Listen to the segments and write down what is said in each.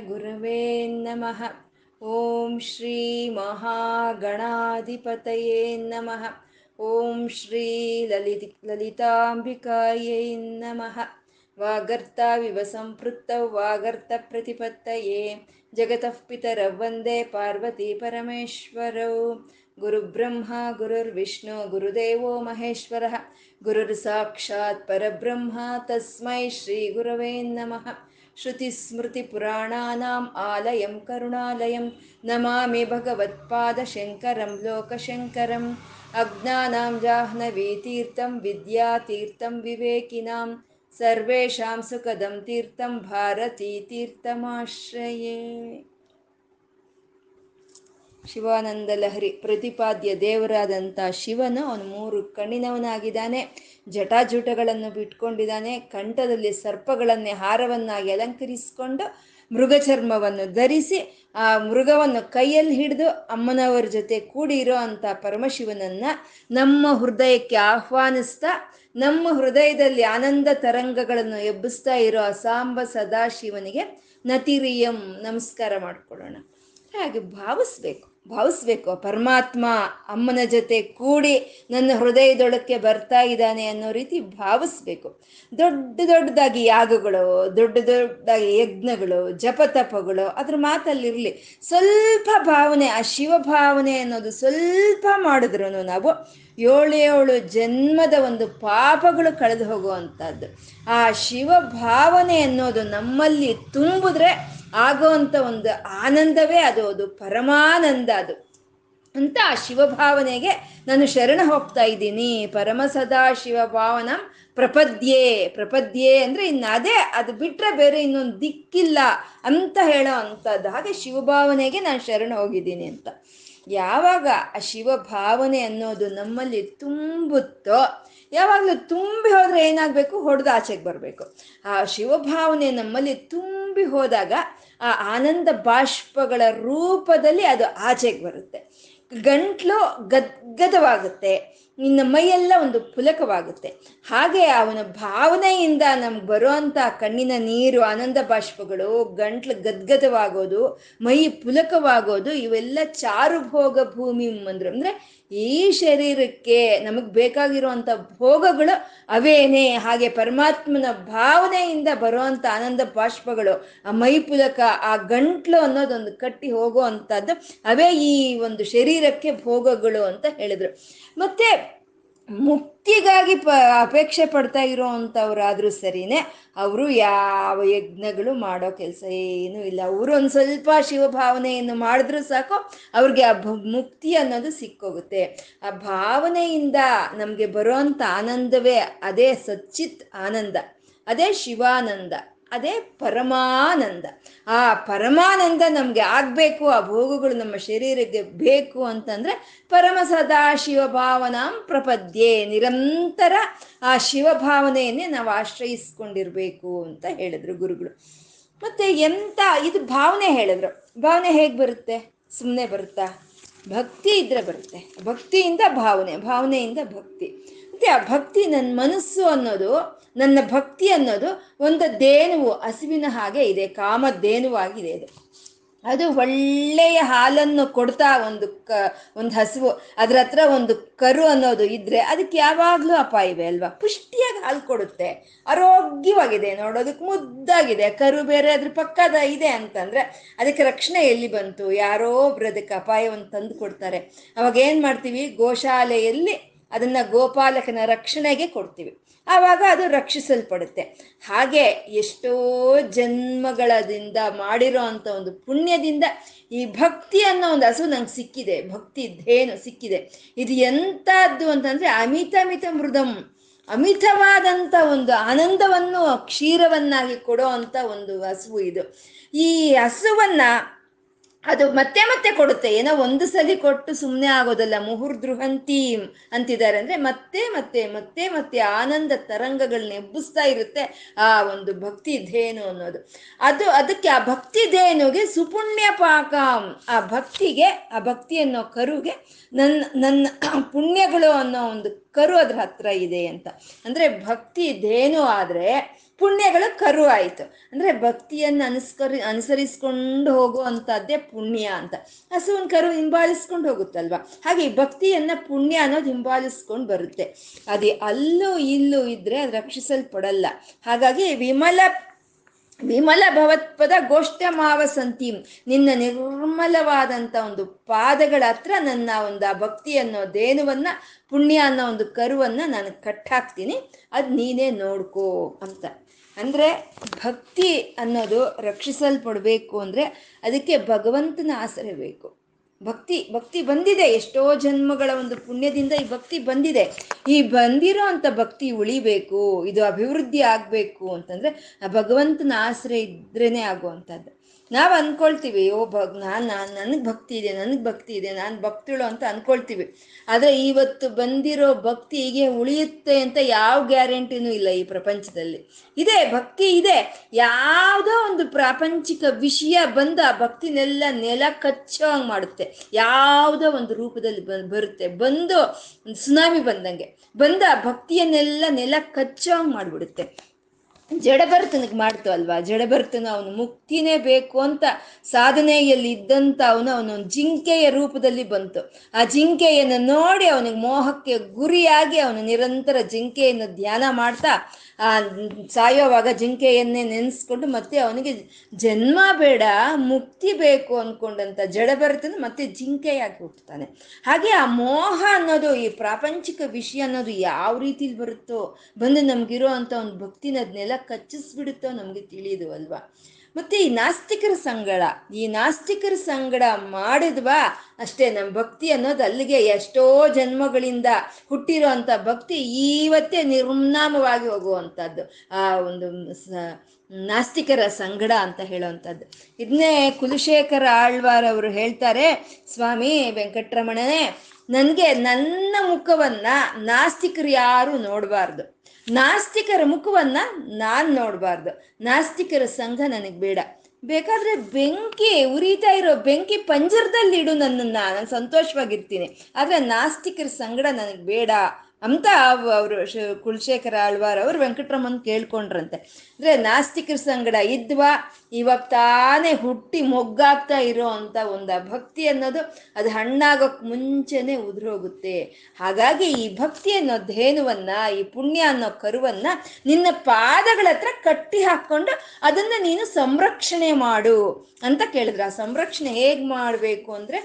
गुरवे नमः ॐ श्रीमहागणाधिपतये नमः ॐ श्री ललिता ललिताम्बिकायै नमः वागर्ताविव संपृत्तौ वागर्तप्रतिपत्तये जगतः पितरौ वन्दे पार्वतीपरमेश्वरौ गुरुब्रह्मा गुरुर्विष्णु गुरुदेवो महेश्वरः गुरुर्साक्षात् परब्रह्मा तस्मै श्रीगुरवे नमः श्रुतिस्मृतिपुराणानाम् आलयं करुणालयं नमामि भगवत्पादशङ्करं लोकशङ्करम् अज्ञानां जाह्नवीतीर्थं विद्यातीर्थं विवेकिनां सर्वेषां सुखदं तीर्थं भारतीतीर्थमाश्रये ಶಿವಾನಂದ ಲಹರಿ ಪ್ರತಿಪಾದ್ಯ ದೇವರಾದಂಥ ಶಿವನು ಅವನು ಮೂರು ಕಣ್ಣಿನವನಾಗಿದ್ದಾನೆ, ಜಟಾಜೂಟಗಳನ್ನು ಬಿಟ್ಕೊಂಡಿದ್ದಾನೆ, ಕಂಠದಲ್ಲಿ ಸರ್ಪಗಳನ್ನೇ ಹಾರವನ್ನಾಗಿ ಅಲಂಕರಿಸಿಕೊಂಡು ಮೃಗ ಚರ್ಮವನ್ನು ಧರಿಸಿ ಆ ಮೃಗವನ್ನು ಕೈಯಲ್ಲಿ ಹಿಡಿದು ಅಮ್ಮನವರ ಜೊತೆ ಕೂಡಿ ಇರೋ ಅಂಥ ಪರಮಶಿವನನ್ನ ನಮ್ಮ ಹೃದಯಕ್ಕೆ ಆಹ್ವಾನಿಸ್ತಾ, ನಮ್ಮ ಹೃದಯದಲ್ಲಿ ಆನಂದ ತರಂಗಗಳನ್ನು ಎಬ್ಬಿಸ್ತಾ ಇರೋ ಸಾಂಬ ಸದಾಶಿವನಿಗೆ ನತಿರಿಯಂ ನಮಸ್ಕಾರ ಮಾಡಿಕೊಳ್ಳೋಣ. ಹಾಗೆ ಭಾವಿಸ್ಬೇಕು. ಭಾವಿಸ್ಬೇಕು. ಪರಮಾತ್ಮ ಅಮ್ಮನ ಜೊತೆ ಕೂಡಿ ನನ್ನ ಹೃದಯದೊಳಕ್ಕೆ ಬರ್ತಾ ಇದ್ದಾನೆ ಅನ್ನೋ ರೀತಿ ಭಾವಿಸ್ಬೇಕು. ದೊಡ್ಡ ದೊಡ್ಡದಾಗಿ ಯಾಗಗಳು, ದೊಡ್ಡ ದೊಡ್ಡದಾಗಿ ಯಜ್ಞಗಳು, ಜಪತಪಗಳು, ಅದ್ರ ಮಾತಲ್ಲಿರಲಿ. ಸ್ವಲ್ಪ ಭಾವನೆ, ಆ ಶಿವ ಭಾವನೆ ಅನ್ನೋದು ಸ್ವಲ್ಪ ಮಾಡಿದ್ರು ನಾವು ಏಳೇಳು ಜನ್ಮದ ಒಂದು ಪಾಪಗಳು ಕಳೆದು ಹೋಗುವಂಥದ್ದು. ಆ ಶಿವ ಭಾವನೆ ಅನ್ನೋದು ನಮ್ಮಲ್ಲಿ ತುಂಬಿದ್ರೆ ಆಗೋವಂಥ ಒಂದು ಆನಂದವೇ ಅದು ಅದು ಪರಮಾನಂದ ಅದು. ಅಂತ ಆ ಶಿವಭಾವನೆಗೆ ನಾನು ಶರಣ ಹೋಗ್ತಾ ಇದ್ದೀನಿ. ಪರಮ ಸದಾ ಶಿವಭಾವನ ಪ್ರಪದ್ಯೆ ಪ್ರಪದ್ಯೆ ಅಂದ್ರೆ ಇನ್ನು ಅದೇ ಅದು ಬಿಟ್ರೆ ಬೇರೆ ಇನ್ನೊಂದು ದಿಕ್ಕಿಲ್ಲ ಅಂತ ಹೇಳೋ ಅಂಥದ್ದು ಹಾಗೆ ಶಿವಭಾವನೆಗೆ ನಾನು ಶರಣ ಹೋಗಿದ್ದೀನಿ ಅಂತ. ಯಾವಾಗ ಆ ಶಿವಭಾವನೆ ಅನ್ನೋದು ನಮ್ಮಲ್ಲಿ ತುಂಬುತ್ತೋ ಯಾವಾಗಲೂ ತುಂಬಿ ಹೋದ್ರೆ ಏನಾಗಬೇಕು? ಹೊಡೆದು ಆಚೆಗೆ ಬರಬೇಕು. ಆ ಶಿವಭಾವನೆ ನಮ್ಮಲ್ಲಿ ತುಂಬಿ ಹೋದಾಗ ಆ ಆನಂದ ಬಾಷ್ಪಗಳ ರೂಪದಲ್ಲಿ ಅದು ಆಚೆಗೆ ಬರುತ್ತೆ. ಗಂಟ್ಲು ಗದ್ಗದವಾಗುತ್ತೆ ಇನ್ನ ಮೈಯೆಲ್ಲ ಒಂದು ಪುಲಕವಾಗುತ್ತೆ. ಹಾಗೆ ಅವನ ಭಾವನೆಯಿಂದ ನಮ್ಗೆ ಬರುವಂಥ ಕಣ್ಣಿನ ನೀರು, ಆನಂದ ಬಾಷ್ಪಗಳು, ಗಂಟ್ಲು ಗದ್ಗದವಾಗೋದು, ಮೈ ಪುಲಕವಾಗೋದು, ಇವೆಲ್ಲ ಚಾರುಭೋಗ ಭೂಮಿ ಅಂದ್ರು ಅಂದ್ರೆ ಈ ಶರೀರಕ್ಕೆ ನಮಗೆ ಬೇಕಾಗಿರುವಂಥ ಭೋಗಗಳು ಅವೇನೇ? ಹಾಗೆ ಪರಮಾತ್ಮನ ಭಾವನೆಯಿಂದ ಬರುವಂಥ ಆನಂದ ಬಾಷ್ಪಗಳು, ಆ ಮೈಪುಲಕ, ಆ ಗಂಟ್ಲು ಅನ್ನೋದೊಂದು ಕಟ್ಟಿ ಹೋಗುವಂಥದ್ದು ಅವೇ ಈ ಒಂದು ಶರೀರಕ್ಕೆ ಭೋಗಗಳು ಅಂತ ಹೇಳಿದ್ರು. ಮತ್ತೆ ಮುಕ್ತಿಗಾಗಿ ಪ, ಅಪೇಕ್ಷೆ ಪಡ್ತಾ ಇರೋವಂಥವ್ರಾದ್ರೂ ಸರಿನೇ ಅವರು ಯಾವ ಯಜ್ಞಗಳು ಮಾಡೋ ಕೆಲಸ ಏನೂ ಇಲ್ಲ. ಅವರು ಒಂದು ಸ್ವಲ್ಪ ಶಿವಭಾವನೆಯನ್ನು ಮಾಡಿದ್ರು ಸಾಕು ಅವ್ರಿಗೆ ಆ ಮುಕ್ತಿ ಅನ್ನೋದು ಸಿಕ್ಕೋಗುತ್ತೆ. ಆ ಭಾವನೆಯಿಂದ ನಮಗೆ ಬರೋವಂಥ ಆನಂದವೇ ಅದೇ ಸಚ್ಚಿತ್ ಆನಂದ, ಅದೇ ಶಿವಾನಂದ. ಅದೇ ಪರಮಾನಂದ. ಆ ಪರಮಾನಂದ ನಮಗೆ ಆಗಬೇಕು, ಆ ಭೋಗಗಳು ನಮ್ಮ ಶರೀರಕ್ಕೆ ಬೇಕು ಅಂತಂದ್ರೆ ಪರಮ ಸದಾ ಶಿವಭಾವನಾಂ ಪ್ರಪದ್ಯೆ, ನಿರಂತರ ಆ ಶಿವಭಾವನೆಯನ್ನೇ ನಾವು ಆಶ್ರಯಿಸ್ಕೊಂಡಿರ್ಬೇಕು ಅಂತ ಹೇಳಿದ್ರು ಗುರುಗಳು. ಮತ್ತೆ ಎಂತ, ಇದು ಭಾವನೆ ಹೇಳಿದ್ರು. ಭಾವನೆ ಹೇಗೆ ಬರುತ್ತೆ? ಸುಮ್ಮನೆ ಬರುತ್ತಾ? ಭಕ್ತಿ ಇದ್ರೆ ಬರುತ್ತೆ. ಭಕ್ತಿಯಿಂದ ಭಾವನೆ, ಭಾವನೆಯಿಂದ ಭಕ್ತಿ. ಆ ಭಕ್ತಿ ನನ್ನ ಮನಸ್ಸು ಅನ್ನೋದು, ನನ್ನ ಭಕ್ತಿ ಅನ್ನೋದು ಒಂದು ದೇನುವು, ಹಸುವಿನ ಹಾಗೆ ಇದೆ ಕಾಮಧೇನುವಾಗಿದೆ ಇದು. ಅದು ಒಳ್ಳೆಯ ಹಾಲನ್ನು ಕೊಡ್ತಾ ಒಂದು ಕ, ಒಂದು ಹಸುವು, ಅದ್ರ ಹತ್ರ ಒಂದು ಕರು ಅನ್ನೋದು ಇದ್ರೆ ಅದಕ್ಕೆ ಯಾವಾಗಲೂ ಅಪಾಯವೇ ಅಲ್ವಾ? ಪುಷ್ಟಿಯಾಗಿ ಹಾಲು ಕೊಡುತ್ತೆ. ಆರೋಗ್ಯವಾಗಿದೆ, ನೋಡೋದಕ್ಕೆ ಮುದ್ದಾಗಿದೆ. ಕರು ಬೇರೆ ಅದ್ರ ಪಕ್ಕದ ಇದೆ ಅಂತಂದ್ರೆ ಅದಕ್ಕೆ ರಕ್ಷಣೆ ಎಲ್ಲಿ ಬಂತು? ಯಾರೋ ಒಬ್ರು ಅದಕ್ಕೆ ಅಪಾಯವನ್ನು ತಂದು ಕೊಡ್ತಾರೆ. ಅವಾಗ ಏನು ಮಾಡ್ತೀವಿ? ಗೋಶಾಲೆಯಲ್ಲಿ ಅದನ್ನ ಗೋಪಾಲಕನ ರಕ್ಷಣೆಗೆ ಕೊಡ್ತೀವಿ. ಆವಾಗ ಅದು ರಕ್ಷಿಸಲ್ಪಡುತ್ತೆ. ಹಾಗೆ ಎಷ್ಟೋ ಜನ್ಮಗಳದಿಂದ ಮಾಡಿರೋ ಅಂಥ ಒಂದು ಪುಣ್ಯದಿಂದ ಈ ಭಕ್ತಿ ಅನ್ನೋ ಒಂದು ಹಸು ನಂಗೆ ಸಿಕ್ಕಿದೆ. ಭಕ್ತಿ ಧೇನು ಸಿಕ್ಕಿದೆ. ಇದು ಎಂಥದ್ದು ಅಂತಂದ್ರೆ ಅಮಿತ ಮಿತ ಮೃದಂ ಅಮಿತವಾದಂಥ ಒಂದು ಆನಂದವನ್ನು, ಕ್ಷೀರವನ್ನಾಗಿ ಕೊಡೋ ಅಂಥ ಒಂದು ಹಸುವು ಇದು. ಈ ಹಸುವನ್ನ ಅದು ಮತ್ತೆ ಮತ್ತೆ ಕೊಡುತ್ತೆ. ಏನೋ ಒಂದು ಸಲಿ ಕೊಟ್ಟು ಸುಮ್ಮನೆ ಆಗೋದಲ್ಲ ಮುಹುರ್ದೃಹಂತಿ ಅಂತಿದ್ದಾರೆ ಅಂದ್ರೆ ಮತ್ತೆ ಮತ್ತೆ ಮತ್ತೆ ಮತ್ತೆ ಆನಂದ ತರಂಗಗಳನ್ನ ಎಬ್ಬಿಸ್ತಾ ಇರುತ್ತೆ ಆ ಒಂದು ಭಕ್ತಿ ಧೇನು ಅನ್ನೋದು. ಅದು ಅದಕ್ಕೆ ಆ ಭಕ್ತಿ ಧೇನುಗೆ ಸುಪುಣ್ಯ ಪಾಕ. ಆ ಭಕ್ತಿಗೆ, ಆ ಭಕ್ತಿ ಅನ್ನೋ ಕರುಗೆ ನನ್ನ ನನ್ನ ಪುಣ್ಯಗಳು ಅನ್ನೋ ಒಂದು ಕರು ಅದ್ರ ಹತ್ರ ಇದೆ ಅಂತ. ಅಂದ್ರೆ ಭಕ್ತಿ ಧೇನು ಆದ್ರೆ ಪುಣ್ಯಗಳು ಕರು ಆಯಿತು. ಅಂದ್ರೆ ಭಕ್ತಿಯನ್ನು ಅನುಸ್ಕರಿ, ಅನುಸರಿಸ್ಕೊಂಡು ಹೋಗುವಂಥದ್ದೇ ಪುಣ್ಯ ಅಂತ. ಹಸುವಿನ ಕರು ಹಿಂಬಾಲಿಸ್ಕೊಂಡು ಹೋಗುತ್ತಲ್ವ? ಹಾಗೆ ಭಕ್ತಿಯನ್ನ ಪುಣ್ಯ ಅನ್ನೋದು ಹಿಂಬಾಲಿಸ್ಕೊಂಡು ಬರುತ್ತೆ. ಅದೇ ಅಲ್ಲೂ ಇಲ್ಲೂ ಇದ್ದರೆ ಅದು ರಕ್ಷಿಸಲ್ಪಡಲ್ಲ. ಹಾಗಾಗಿ ವಿಮಲ ವಿಮಲ ಭವತ್ಪದ ಗೋಷ್ಠ ಮಾವಸಂತಿ ನಿನ್ನ ನಿರ್ಮಲವಾದಂಥ ಒಂದು ಪಾದಗಳ ಹತ್ರ ನನ್ನ ಒಂದು ಆ ಭಕ್ತಿ ಅನ್ನೋ ದೇನುವನ್ನ, ಪುಣ್ಯ ಅನ್ನೋ ಒಂದು ಕರುವನ್ನ ನಾನು ಕಟ್ಟಾಕ್ತೀನಿ. ಅದು ನೀನೇ ನೋಡ್ಕೋ ಅಂತ. ಅಂದರೆ ಭಕ್ತಿ ಅನ್ನೋದು ರಕ್ಷಿಸಲ್ಪಡಬೇಕು ಅಂದರೆ ಅದಕ್ಕೆ ಭಗವಂತನ ಆಸರೆ ಬೇಕು. ಭಕ್ತಿ ಭಕ್ತಿ ಬಂದಿದೆ. ಎಷ್ಟೋ ಜನ್ಮಗಳ ಒಂದು ಪುಣ್ಯದಿಂದ ಈ ಭಕ್ತಿ ಬಂದಿದೆ. ಈ ಬಂದಿರೋ ಅಂಥ ಭಕ್ತಿ ಉಳಿಬೇಕು, ಇದು ಅಭಿವೃದ್ಧಿ ಆಗಬೇಕು ಅಂತಂದರೆ ಆ ಭಗವಂತನ ಆಸರೆ ಇದ್ರೇ ಆಗುವಂಥದ್ದು. ನಾವು ಅಂದ್ಕೊಳ್ತೀವಿ ಓ ಭಗ್ ನಾನು ನಾನು, ನನಗೆ ಭಕ್ತಿ ಇದೆ, ನನಗೆ ಭಕ್ತಿ ಇದೆ, ನಾನು ಭಕ್ತಿಳು ಅಂತ ಅಂದ್ಕೊಳ್ತೀವಿ ಆದರೆ ಇವತ್ತು ಬಂದಿರೋ ಭಕ್ತಿ ಹೀಗೆ ಉಳಿಯುತ್ತೆ ಅಂತ ಯಾವ ಗ್ಯಾರಂಟಿನೂ ಇಲ್ಲ ಈ ಪ್ರಪಂಚದಲ್ಲಿ. ಇದೆ, ಭಕ್ತಿ ಇದೆ. ಯಾವುದೋ ಒಂದು ಪ್ರಾಪಂಚಿಕ ವಿಷಯ ಬಂದ ಭಕ್ತಿನೆಲ್ಲ ನೆಲ ಕಚ್ಚವಾಗಿ ಮಾಡುತ್ತೆ. ಯಾವುದೋ ಒಂದು ರೂಪದಲ್ಲಿ ಬರುತ್ತೆ. ಬಂದು ಸುನಾಮಿ ಬಂದಂಗೆ. ಬಂದ ಭಕ್ತಿಯನ್ನೆಲ್ಲ ನೆಲ ಹಾಗೆ ಮಾಡಿಬಿಡುತ್ತೆ. ಜಡಭರ್ತನಿಗೆ ಮಾಡ್ತು ಅಲ್ವಾ? ಜಡಭರ್ತನ ಅವನು ಮುಕ್ತಿನೇ ಬೇಕು ಅಂತ ಸಾಧನೆಯಲ್ಲಿ ಇದ್ದಂತ ಅವನು ಅವನೊಂದು ಜಿಂಕೆಯ ರೂಪದಲ್ಲಿ ಬಂತು. ಆ ಜಿಂಕೆಯನ್ನು ನೋಡಿ ಅವನಿಗೆ ಮೋಹಕ್ಕೆ ಗುರಿಯಾಗಿ ಅವನು ನಿರಂತರ ಜಿಂಕೆಯನ್ನು ಧ್ಯಾನ ಮಾಡ್ತಾ ಸಾಯೋವಾಗ ಜಿಂಕೆಯನ್ನೇ ನೆನೆಸ್ಕೊಂಡು ಮತ್ತೆ ಅವನಿಗೆ ಜನ್ಮ ಬೇಡ, ಮುಕ್ತಿ ಬೇಕು ಅಂದ್ಕೊಂಡಂತ ಬರುತ್ತೆ ಮತ್ತೆ ಜಿಂಕೆಯಾಗಿ ಹುಟ್ಟುತ್ತಾನೆ. ಹಾಗೆ ಆ ಮೋಹ ಅನ್ನೋದು, ಈ ಪ್ರಾಪಂಚಿಕ ವಿಷಯ ಅನ್ನೋದು ಯಾವ ರೀತಿಲಿ ಬರುತ್ತೋ, ಬಂದು ನಮ್ಗಿರೋ ಅಂತ ಒಂದು ಭಕ್ತಿನ ಅದನ್ನೆಲ್ಲ ಕಚ್ಚಿಸ್ಬಿಡುತ್ತೋ ನಮಗೆ ತಿಳಿದು ಅಲ್ವಾ? ಮತ್ತೆ ಈ ನಾಸ್ತಿಕರ ಸಂಗಡ, ಈ ನಾಸ್ತಿಕರ ಸಂಗಡ ಮಾಡಿದ್ವಾ ಅಷ್ಟೇ ನಮ್ಮ ಭಕ್ತಿ ಅನ್ನೋದು ಅಲ್ಲಿಗೆ ಎಷ್ಟೋ ಜನ್ಮಗಳಿಂದ ಹುಟ್ಟಿರೋ ಅಂಥ ಭಕ್ತಿ ಈವತ್ತೇ ನಿರ್ನಾಮವಾಗಿ ಹೋಗುವಂಥದ್ದು ಆ ಒಂದು ನಾಸ್ತಿಕರ ಸಂಗಡ ಅಂತ ಹೇಳುವಂಥದ್ದು ಇದನ್ನೇ ಕುಲಶೇಖರ ಆಳ್ವಾರ್ ಅವರು ಹೇಳ್ತಾರೆ, ಸ್ವಾಮಿ ವೆಂಕಟರಮಣನೇ, ನನಗೆ ನನ್ನ ಮುಖವನ್ನ ನಾಸ್ತಿಕರು ಯಾರು ನೋಡಬಾರ್ದು. ನಾಸ್ತಿಕರ ಮುಖವನ್ನ ನಾನು ನೋಡಬಾರ್ದು. ನಾಸ್ತಿಕರ ಸಂಘ ನನಗೆ ಬೇಡ. ಬೇಕಾದ್ರೆ ಬೆಂಕಿ, ಉರಿತಾ ಇರೋ ಬೆಂಕಿ ಪಂಜರದಲ್ಲಿ ಇಡು ನನ್ನನ್ನ. ನಾನು ಸಂತೋಷವಾಗಿರ್ತೀನಿ. ಆದರೆ ನಾಸ್ತಿಕರ ಸಂಗಡ ನನಗೆ ಬೇಡ. ಅಂತ ಅವರು ಕುಲಶೇಖರ ಆಳ್ವಾರ್ ಅವರು ವೆಂಕಟರಮನ್ ಕೇಳ್ಕೊಂಡ್ರಂತೆ. ಅಂದ್ರೆ ನಾಸ್ತಿಕರ ಸಂಗಡ ಇದ್ವಾ ಇವಾಗ ತಾನೇ ಹುಟ್ಟಿ ಮೊಗ್ಗಾಗ್ತಾ ಇರೋ ಅಂತ ಒಂದು ಭಕ್ತಿ ಅನ್ನೋದು ಅದು ಹಣ್ಣಾಗೋಕ್ ಮುಂಚೆನೆ ಉದುರೋಗುತ್ತೆ. ಹಾಗಾಗಿ ಈ ಭಕ್ತಿ ಅನ್ನೋ ಧೇನುವನ್ನ, ಈ ಪುಣ್ಯ ಅನ್ನೋ ಕರುವನ್ನ ನಿನ್ನ ಪಾದಗಳ ಹತ್ರ ಕಟ್ಟಿ ಹಾಕೊಂಡು ಅದನ್ನ ನೀನು ಸಂರಕ್ಷಣೆ ಮಾಡು ಅಂತ ಕೇಳಿದ್ರ. ಆ ಸಂರಕ್ಷಣೆ ಹೇಗೆ ಮಾಡ್ಬೇಕು ಅಂದ್ರೆ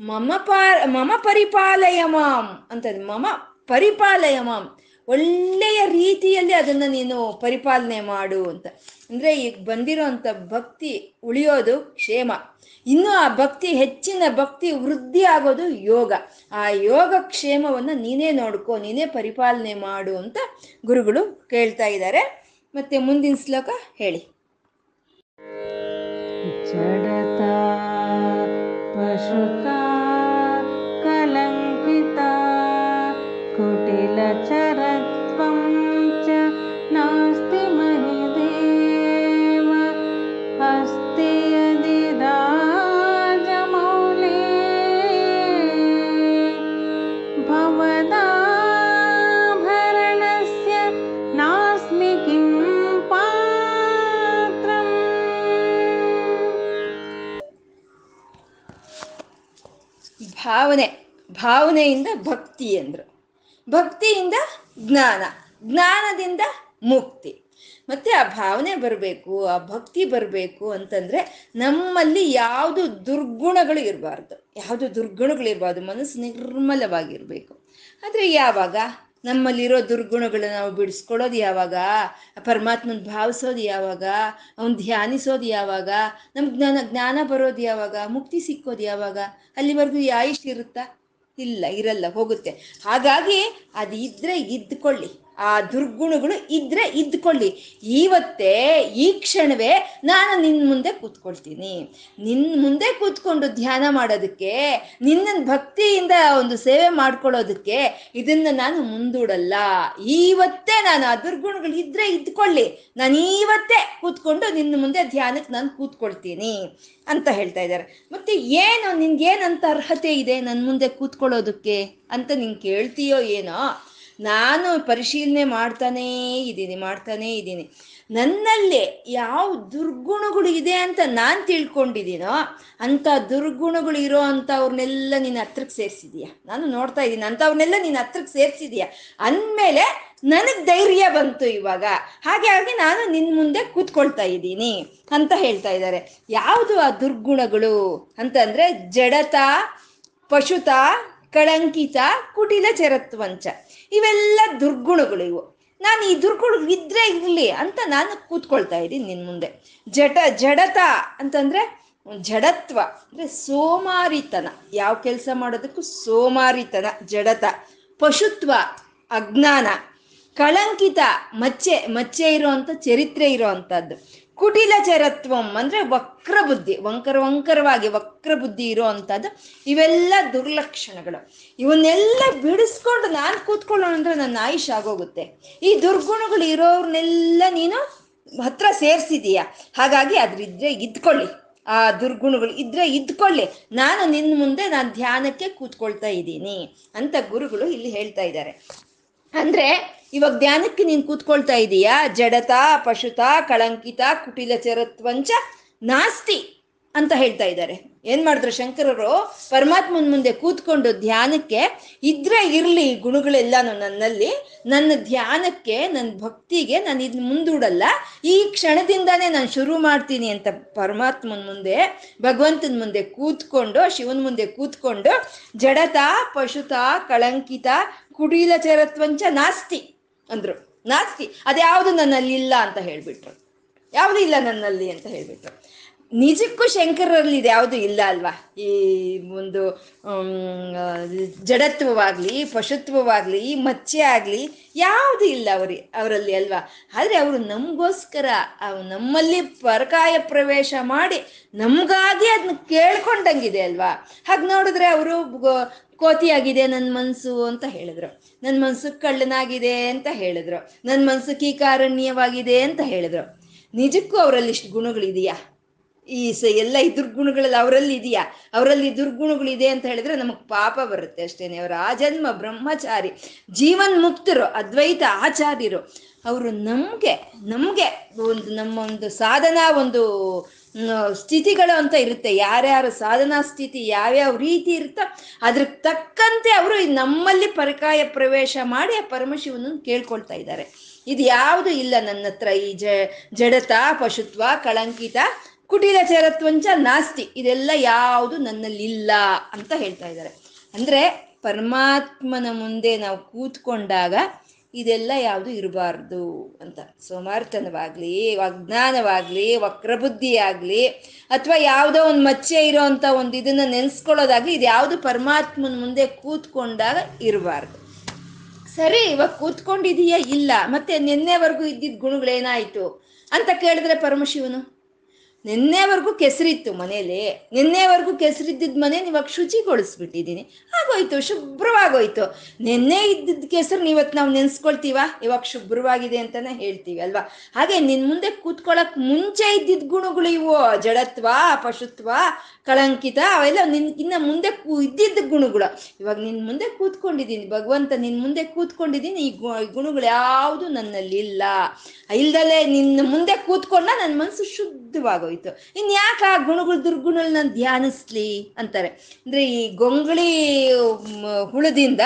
ಮಮ ಪಾ ಮಮ ಪರಿಪಾಲಯ ಮಾಮ್ ಅಂತ ಮಮ ಪರಿಪಾಲಯ ಮಾಂ ಒಳ್ಳೆಯ ರೀತಿಯಲ್ಲಿ ಅದನ್ನು ನೀನು ಪರಿಪಾಲನೆ ಮಾಡು ಅಂತ. ಅಂದ್ರೆ ಈಗ ಬಂದಿರೋಂಥ ಭಕ್ತಿ ಉಳಿಯೋದು ಕ್ಷೇಮ. ಇನ್ನು ಆ ಭಕ್ತಿ, ಹೆಚ್ಚಿನ ಭಕ್ತಿ ವೃದ್ಧಿ ಆಗೋದು ಯೋಗ. ಆ ಯೋಗ ಕ್ಷೇಮವನ್ನು ನೀನೇ ನೋಡ್ಕೋ, ನೀನೇ ಪರಿಪಾಲನೆ ಮಾಡು ಅಂತ ಗುರುಗಳು ಕೇಳ್ತಾ ಇದ್ದಾರೆ. ಮತ್ತೆ ಮುಂದಿನ ಶ್ಲೋಕ ಹೇಳಿ. ಪಶು ಭಾವನೆ, ಭಾವನೆಯಿಂದ ಭಕ್ತಿ ಅಂದ್ರು. ಭಕ್ತಿಯಿಂದ ಜ್ಞಾನ, ಜ್ಞಾನದಿಂದ ಮುಕ್ತಿ. ಮತ್ತೆ ಆ ಭಾವನೆ ಬರಬೇಕು, ಆ ಭಕ್ತಿ ಬರಬೇಕು ಅಂತಂದ್ರೆ ನಮ್ಮಲ್ಲಿ ಯಾವುದು ದುರ್ಗುಣಗಳು ಇರಬಾರ್ದು. ಯಾವುದು ದುರ್ಗುಣಗಳು ಇರಬಾರ್ದು ಮನಸ್ಸು ನಿರ್ಮಲವಾಗಿರಬೇಕು. ಆದರೆ ಯಾವಾಗ? ನಮ್ಮಲ್ಲಿರೋ ದುರ್ಗುಣಗಳು ನಾವು ಬಿಡಿಸ್ಕೊಳ್ಳೋದು ಯಾವಾಗ? ಪರಮಾತ್ಮನ ಭಾವಿಸೋದು ಯಾವಾಗ? ಅವನ್ ಧ್ಯಾನಿಸೋದು ಯಾವಾಗ? ನಮ್ಗೆ ಜ್ಞಾನ ಜ್ಞಾನ ಬರೋದು ಯಾವಾಗ? ಮುಕ್ತಿ ಸಿಕ್ಕೋದು ಯಾವಾಗ? ಅಲ್ಲಿವರೆಗೂ ಆಯುಷ್ ಇರುತ್ತಾ? ಇಲ್ಲ, ಇರಲ್ಲ, ಹೋಗುತ್ತೆ. ಹಾಗಾಗಿ ಅದು ಇದ್ದುಕೊಳ್ಳಿ ಆ ದುರ್ಗುಣಗಳು ಇದ್ರೆ ಇದ್ಕೊಳ್ಳಿ. ಇವತ್ತೇ ಈ ಕ್ಷಣವೇ ನಾನು ನಿನ್ನ ಮುಂದೆ ಕೂತ್ಕೊಳ್ತೀನಿ. ನಿನ್ನ ಮುಂದೆ ಕೂತ್ಕೊಂಡು ಧ್ಯಾನ ಮಾಡೋದಕ್ಕೆ, ನಿನ್ನ ಭಕ್ತಿಯಿಂದ ಒಂದು ಸೇವೆ ಮಾಡ್ಕೊಳ್ಳೋದಕ್ಕೆ ಇದನ್ನ ನಾನು ಮುಂದೂಡಲ್ಲ. ಇವತ್ತೇ ನಾನು ಆ ದುರ್ಗುಣಗಳು ಇದ್ರೆ ಇದ್ಕೊಳ್ಳಿ. ನಾನು ಇವತ್ತೇ ಕೂತ್ಕೊಂಡು ನಿನ್ನ ಮುಂದೆ ಧ್ಯಾನಕ್ಕೆ ನಾನು ಕೂತ್ಕೊಳ್ತೀನಿ ಅಂತ ಹೇಳ್ತಾ ಇದ್ದಾರೆ. ಮತ್ತೆ ಏನು, ನಿನ್ಗೇನಂತ ಅರ್ಹತೆ ಇದೆ ನನ್ನ ಮುಂದೆ ಕೂತ್ಕೊಳ್ಳೋದಕ್ಕೆ ಅಂತ ನೀನು ಕೇಳ್ತೀಯೋ ಏನೋ? ನಾನು ಪರಿಶೀಲನೆ ಮಾಡ್ತಾನೇ ಇದ್ದೀನಿ ಮಾಡ್ತಾನೇ ಇದ್ದೀನಿ. ನನ್ನಲ್ಲಿ ಯಾವ ದುರ್ಗುಣಗಳು ಇದೆ ಅಂತ ನಾನು ತಿಳ್ಕೊಂಡಿದ್ದೀನೋ ಅಂಥ ದುರ್ಗುಣಗಳು ಇರೋ ಅಂಥವ್ರನ್ನೆಲ್ಲ ನಿನ್ನ ಹತ್ರಕ್ಕೆ ಸೇರಿಸಿದೀಯ ನಾನು ನೋಡ್ತಾ ಇದ್ದೀನಿ ಅಂಥವ್ರನ್ನೆಲ್ಲ ನಿನ್ನ ಹತ್ರಕ್ಕೆ ಸೇರಿಸಿದೀಯ ಅಂದಮೇಲೆ ನನಗೆ ಧೈರ್ಯ ಬಂತು ಇವಾಗ. ಹಾಗಾಗಿ ನಾನು ನಿನ್ನ ಮುಂದೆ ಕೂತ್ಕೊಳ್ತಾ ಇದ್ದೀನಿ ಅಂತ ಹೇಳ್ತಾ ಇದ್ದಾರೆ. ಯಾವುದು ಆ ದುರ್ಗುಣಗಳು? ಅಂತಂದ್ರೆ ಜಡತ, ಪಶುತ ಕಳಂಕಿತ, ಕುಟಿಲ ಚರತ್ವಂಚ. ಇವೆಲ್ಲ ದುರ್ಗುಣಗಳು ಇವು. ನಾನು ಈ ದುರ್ಗುಣಗಳು ಇದ್ರೆ ಇರಲಿ ಅಂತ ನಾನು ಕೂತ್ಕೊಳ್ತಾ ಇದ್ದೀನಿ ನಿನ್ನ ಮುಂದೆ. ಜಟ, ಜಡತ ಅಂತಂದ್ರೆ ಜಡತ್ವ, ಅಂದ್ರೆ ಸೋಮಾರಿತನ. ಯಾವ ಕೆಲಸ ಮಾಡೋದಕ್ಕೂ ಸೋಮಾರಿತನ, ಜಡತ. ಪಶುತ್ವ, ಅಜ್ಞಾನ. ಕಳಂಕಿತ, ಮಚ್ಚೆ ಮಚ್ಚೆ ಇರುವಂತ ಚರಿತ್ರೆ ಇರುವಂತದ್ದು ಕುಟಿಲ ಚರತ್ವಂ ಅಂದ್ರೆ ವಕ್ರ ಬುದ್ಧಿ ವಂಕರ ವಂಕರವಾಗಿ ವಕ್ರ ಬುದ್ಧಿ ಇರೋ ಅಂತದ್ದು ಇವೆಲ್ಲ ದುರ್ಲಕ್ಷಣಗಳು. ಇವನ್ನೆಲ್ಲ ಬಿಡಿಸ್ಕೊಂಡು ನಾನು ಕೂತ್ಕೊಳ್ಳೋಣ ಅಂದ್ರೆ ನನ್ನ ಆಯುಷ್ ಆಗೋಗುತ್ತೆ. ಈ ದುರ್ಗುಣಗಳು ಇರೋರ್ನೆಲ್ಲ ನೀನು ಹತ್ರ ಸೇರ್ಸಿದೀಯ. ಹಾಗಾಗಿ ಅದ್ರಿದ್ರೆ ಇದ್ಕೊಳ್ಳಿ. ಆ ದುರ್ಗುಣಗಳು ಇದ್ರೆ ಇದ್ಕೊಳ್ಳಿ. ನಾನು ನಿನ್ನ ಮುಂದೆ ನಾನು ಧ್ಯಾನಕ್ಕೆ ಕೂತ್ಕೊಳ್ತಾ ಇದ್ದೀನಿ ಅಂತ ಗುರುಗಳು ಇಲ್ಲಿ ಹೇಳ್ತಾ ಇದ್ದಾರೆ. ಅಂದ್ರೆ ಇವಾಗ ಧ್ಯಾನಕ್ಕೆ ನೀನು ಕೂತ್ಕೊಳ್ತಾ ಇದೀಯಾ? ಜಡತ, ಪಶುತ, ಕಳಂಕಿತ, ಕುಟಿಲ ಚರತ್ವಂಚ, ನಾಸ್ತಿ ಅಂತ ಹೇಳ್ತಾ ಇದ್ದಾರೆ. ಏನ್ ಮಾಡಿದ್ರು ಶಂಕರರು? ಪರಮಾತ್ಮನ ಮುಂದೆ ಕೂತ್ಕೊಂಡು ಧ್ಯಾನಕ್ಕೆ ಇದ್ರೆ ಇರ್ಲಿ ಗುಣಗಳೆಲ್ಲಾನು ನನ್ನಲ್ಲಿ. ನನ್ನ ಧ್ಯಾನಕ್ಕೆ ನನ್ನ ಭಕ್ತಿಗೆ ನಾನು ಇದನ್ನ ಮುಂದೂಡಲ್ಲ. ಈ ಕ್ಷಣದಿಂದಾನೇ ನಾನು ಶುರು ಮಾಡ್ತೀನಿ ಅಂತ ಪರಮಾತ್ಮನ ಮುಂದೆ, ಭಗವಂತನ ಮುಂದೆ ಕೂತ್ಕೊಂಡು, ಶಿವನ ಮುಂದೆ ಕೂತ್ಕೊಂಡು ಜಡತ, ಪಶುತ, ಕಳಂಕಿತ ಕುಡಿಲ ಚರತ್ವಂಚ, ನಾಸ್ತಿ. ಅಂದ್ರು. ನಾಸ್ತಿ ಅದ್ಯಾವುದು ನನ್ನಲ್ಲಿ ಇಲ್ಲ ಅಂತ ಹೇಳಿಬಿಟ್ರು. ಯಾವುದು ಇಲ್ಲ ನನ್ನಲ್ಲಿ ಅಂತ ಹೇಳ್ಬಿಟ್ರು. ನಿಜಕ್ಕೂ ಶಂಕರರಲ್ಲಿ ಇದ್ಯಾವುದು ಇಲ್ಲ ಅಲ್ವಾ? ಈ ಒಂದು ಜಡತ್ವವಾಗ್ಲಿ, ಪಶುತ್ವವಾಗ್ಲಿ ಮಚ್ಚೆ ಆಗ್ಲಿ ಯಾವುದು ಇಲ್ಲ ಅವ್ರಿ, ಅವರಲ್ಲಿ ಅಲ್ವಾ? ಆದ್ರೆ ಅವರು ನಮಗೋಸ್ಕರ ನಮ್ಮಲ್ಲಿ ಪರಕಾಯ ಪ್ರವೇಶ ಮಾಡಿ ನಮ್ಗಾಗಿ ಅದನ್ನ ಕೇಳ್ಕೊಂಡಂಗಿದೆ ಅಲ್ವಾ? ಹಾಗೆ ನೋಡಿದ್ರೆ ಅವರು ಕೋತಿಯಾಗಿದೆ ನನ್ನ ಮನಸ್ಸು ಅಂತ ಹೇಳಿದ್ರು. ನನ್ನ ಮನಸ್ಸು ಕಳ್ಳನಾಗಿದೆ ಅಂತ ಹೇಳಿದ್ರು. ನನ್ನ ಮನಸ್ಸು ಕೀಕಾರಣ್ಯವಾಗಿದೆ ಅಂತ ಹೇಳಿದ್ರು. ನಿಜಕ್ಕೂ ಅವರಲ್ಲಿ ಇಷ್ಟು ಗುಣಗಳಿದೆಯಾ? ಈ ಸ ಎಲ್ಲ ಈ ದುರ್ಗುಣಗಳಲ್ಲಿ ಅವರಲ್ಲಿ ಇದೆಯಾ? ಅವರಲ್ಲಿ ದುರ್ಗುಣಗಳಿದೆ ಅಂತ ಹೇಳಿದ್ರೆ ನಮಗೆ ಪಾಪ ಬರುತ್ತೆ ಅಷ್ಟೇನೆ. ಅವರ ಆ ಜನ್ಮ ಬ್ರಹ್ಮಚಾರಿ ಜೀವನ್ ಮುಕ್ತರು ಅದ್ವೈತ ಆಚಾರ್ಯರು. ಅವರು ನಮಗೆ ನಮಗೆ ಒಂದು, ನಮ್ಮ ಒಂದು ಸಾಧನಾ ಒಂದು ಸ್ಥಿತಿಗಳು ಅಂತ ಇರುತ್ತೆ. ಯಾರ್ಯಾರ ಸಾಧನಾ ಸ್ಥಿತಿ, ಯಾವ್ಯಾವ ರೀತಿ ಇರುತ್ತೋ ಅದ್ರ ತಕ್ಕಂತೆ ಅವರು ನಮ್ಮಲ್ಲಿ ಪರಕಾಯ ಪ್ರವೇಶ ಮಾಡಿ ಆ ಪರಮಶಿವನನ್ನು ಕೇಳ್ಕೊಳ್ತಾ ಇದ್ದಾರೆ. ಇದು ಯಾವುದು ಇಲ್ಲ ನನ್ನ ಹತ್ರ. ಈ ಜಡತ, ಪಶುತ್ವ, ಕಳಂಕಿತ ಕುಟೀಲ ಚರತ್ವಂಚ ನಾಸ್ತಿ. ಇದೆಲ್ಲ ಯಾವುದು ನನ್ನಲ್ಲಿ ಇಲ್ಲ ಅಂತ ಹೇಳ್ತಾ ಇದ್ದಾರೆ. ಅಂದ್ರೆ ಪರಮಾತ್ಮನ ಮುಂದೆ ನಾವು ಕೂತ್ಕೊಂಡಾಗ ಇದೆಲ್ಲ ಯಾವುದು ಇರಬಾರ್ದು ಅಂತ. ಸೋಮಾರ್ಥನವಾಗ್ಲಿ ಅಜ್ಞಾನವಾಗ್ಲಿ ವಕ್ರಬುದ್ಧಿ ಆಗ್ಲಿ ಅಥವಾ ಯಾವುದೋ ಒಂದು ಮಚ್ಚೆ ಇರೋ ಅಂತ ಒಂದು ಇದನ್ನ ನೆನೆಸ್ಕೊಳ್ಳೋದಾಗ್ಲಿ ಇದು ಯಾವುದು ಪರಮಾತ್ಮನ ಮುಂದೆ ಕೂತ್ಕೊಂಡಾಗ ಇರಬಾರ್ದು. ಸರಿ, ಇವಾಗ ಕೂತ್ಕೊಂಡಿದೀಯಾ ಇಲ್ಲ? ಮತ್ತೆ ನಿನ್ನೆವರೆಗೂ ಇದ್ದಿದ್ದ ಗುಣಗಳೇನಾಯ್ತು? ಅಂತ ಕೇಳಿದ್ರೆ ಪರಮಶಿವನು? ನಿನ್ನೆವರೆಗೂ ಕೆಸರಿತ್ತು ಮನೇಲಿ. ನಿನ್ನೆವರೆಗೂ ಕೆಸರಿದ್ದಿದ್ದ ಮನೆ ಇವಾಗ ಶುಚಿಗೊಳಿಸ್ಬಿಟ್ಟಿದ್ದೀನಿ ಆಗೋಯ್ತು, ಶುಭ್ರವಾಗೋಯ್ತು. ನಿನ್ನೆ ಇದ್ದಿದ್ದ ಕೆಸರು ಇವತ್ತು ನಾವು ನೆನ್ಸ್ಕೊಳ್ತೀವ? ಇವಾಗ ಶುಭ್ರವಾಗಿದೆ ಅಂತಾನೆ ಹೇಳ್ತೀವಿ ಅಲ್ವಾ ಹಾಗೆ ನಿನ್ನ ಮುಂದೆ ಕೂತ್ಕೊಳ್ಳೋಕೆ ಮುಂಚೆ ಇದ್ದಿದ್ದ ಗುಣಗಳು ಇವು ಜಡತ್ವ, ಪಶುತ್ವ ಕಳಂಕಿತ. ಅವೆಲ್ಲ ನಿನ್, ಇನ್ನ ಮುಂದೆ ಇದ್ದಿದ್ದ ಗುಣಗಳು. ಇವಾಗ ನಿನ್ ಮುಂದೆ ಕೂತ್ಕೊಂಡಿದ್ದೀನಿ. ಭಗವಂತ ನಿನ್ ಮುಂದೆ ಕೂತ್ಕೊಂಡಿದ್ದೀನಿ. ಈ ಗುಣಗಳು ಯಾವುದು ನನ್ನಲ್ಲಿ ಇಲ್ಲ. ಇಲ್ದಲೆ ನಿನ್ನ ಮುಂದೆ ಕೂತ್ಕೊಂಡ ನನ್ನ ಮನಸ್ಸು ಶುದ್ಧವಾಗೋಯ್ತು. ಇನ್ ಯಾಕೆ ಆ ಗುಣಗಳು ದುರ್ಗುಣಗಳು ನಾನು ಧ್ಯಾನಿಸ್ಲಿ? ಅಂತಾರೆ. ಅಂದ್ರೆ ಈ ಗೊಂಗಳಿ ಹುಳದಿಂದ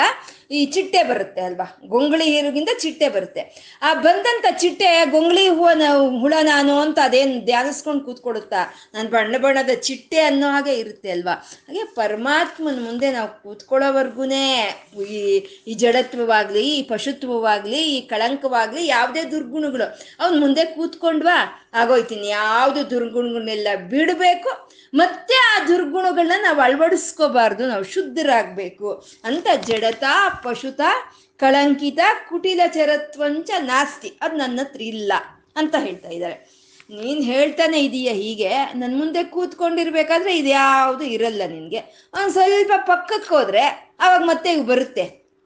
ಈ ಚಿಟ್ಟೆ ಬರುತ್ತೆ ಅಲ್ವಾ? ಗೊಂಗಳಿ ಹೀರುಗಿಂದ ಚಿಟ್ಟೆ ಬರುತ್ತೆ. ಆ ಬಂದಂತ ಚಿಟ್ಟೆ, ಗೊಂಗಳಿ ಹೂವನ ಹುಳ ನಾನು ಅಂತ ಅದೇನು ಧ್ಯಾನಿಸ್ಕೊಂಡು ಕೂತ್ಕೊಡುತ್ತಾ ನಾನು ಬಣ್ಣ ಬಣ್ಣದ ಚಿಟ್ಟೆ ಅನ್ನೋ ಹಾಗೆ ಇರುತ್ತೆ ಅಲ್ವಾ? ಹಾಗೆ ಪರಮಾತ್ಮನ ಮುಂದೆ ನಾವು ಕೂತ್ಕೊಳ್ಳೋವರ್ಗುನೇ ಈ ಈ ಜಡತ್ವವಾಗ್ಲಿ, ಈ ಪಶುತ್ವವಾಗ್ಲಿ, ಈ ಕಳಂಕವಾಗ್ಲಿ ಯಾವುದೇ ದುರ್ಗುಣಗಳು. ಅವನ್ ಮುಂದೆ ಕೂತ್ಕೊಂಡ್ವಾ? ಆಗೋಯ್ತೀನಿ ಯಾವುದು ದುರ್ಗುಣಗಳನ್ನೆಲ್ಲ ಬಿಡಬೇಕು, ಮತ್ತೆ ಆ ದುರ್ಗುಣಗಳನ್ನ ನಾವು ಅಳವಡಿಸ್ಕೋಬಾರ್ದು, ನಾವು ಶುದ್ಧರಾಗಬೇಕು ಅಂತ ಜಡತ, ಪಶುತ, ಕಳಂಕಿತ, ಕುಟಿಲ ಚರತ್ವಂಚ, ನಾಸ್ತಿ. ಅದು ನನ್ನ ಹತ್ರ ಇಲ್ಲ ಅಂತ ಹೇಳ್ತಾ ಇದ್ದಾರೆ. ನೀನು ಹೇಳ್ತಾನೆ ಇದೀಯ ಹೀಗೆ ನನ್ನ ಮುಂದೆ ಕೂತ್ಕೊಂಡಿರ್ಬೇಕಾದ್ರೆ ಇದ್ಯಾವುದು ಇರಲ್ಲ ನಿನಗೆ. ಒಂದ್ ಸ್ವಲ್ಪ ಪಕ್ಕಕ್ಕೆ ಹೋದ್ರೆ ಅವಾಗ ಮತ್ತೆ ಬರುತ್ತೆ.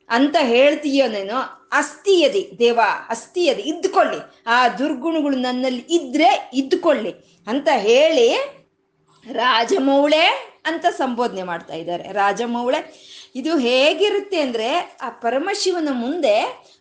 ಅಂತ ಹೇಳ್ತೀಯೋ ನೀನು? ಅಸ್ಥಿಯದಿ ದೇವ ಅಸ್ಥಿಯದಿ ಇದ್ದುಕೊಳ್ಳಿ. ಆ ದುರ್ಗುಣಗಳು ನನ್ನಲ್ಲಿ ಇದ್ರೆ ಇದ್ದುಕೊಳ್ಳಿ ಅಂತ ಹೇಳಿ ರಾಜಮೌಳೆ ಅಂತ ಸಂಬೋಧನೆ ಮಾಡ್ತಾ ಇದ್ದಾರೆ. ರಾಜಮೌಳೆ, ಇದು ಹೇಗಿರುತ್ತೆ ಅಂದ್ರೆ ಆ ಪರಮಶಿವನ ಮುಂದೆ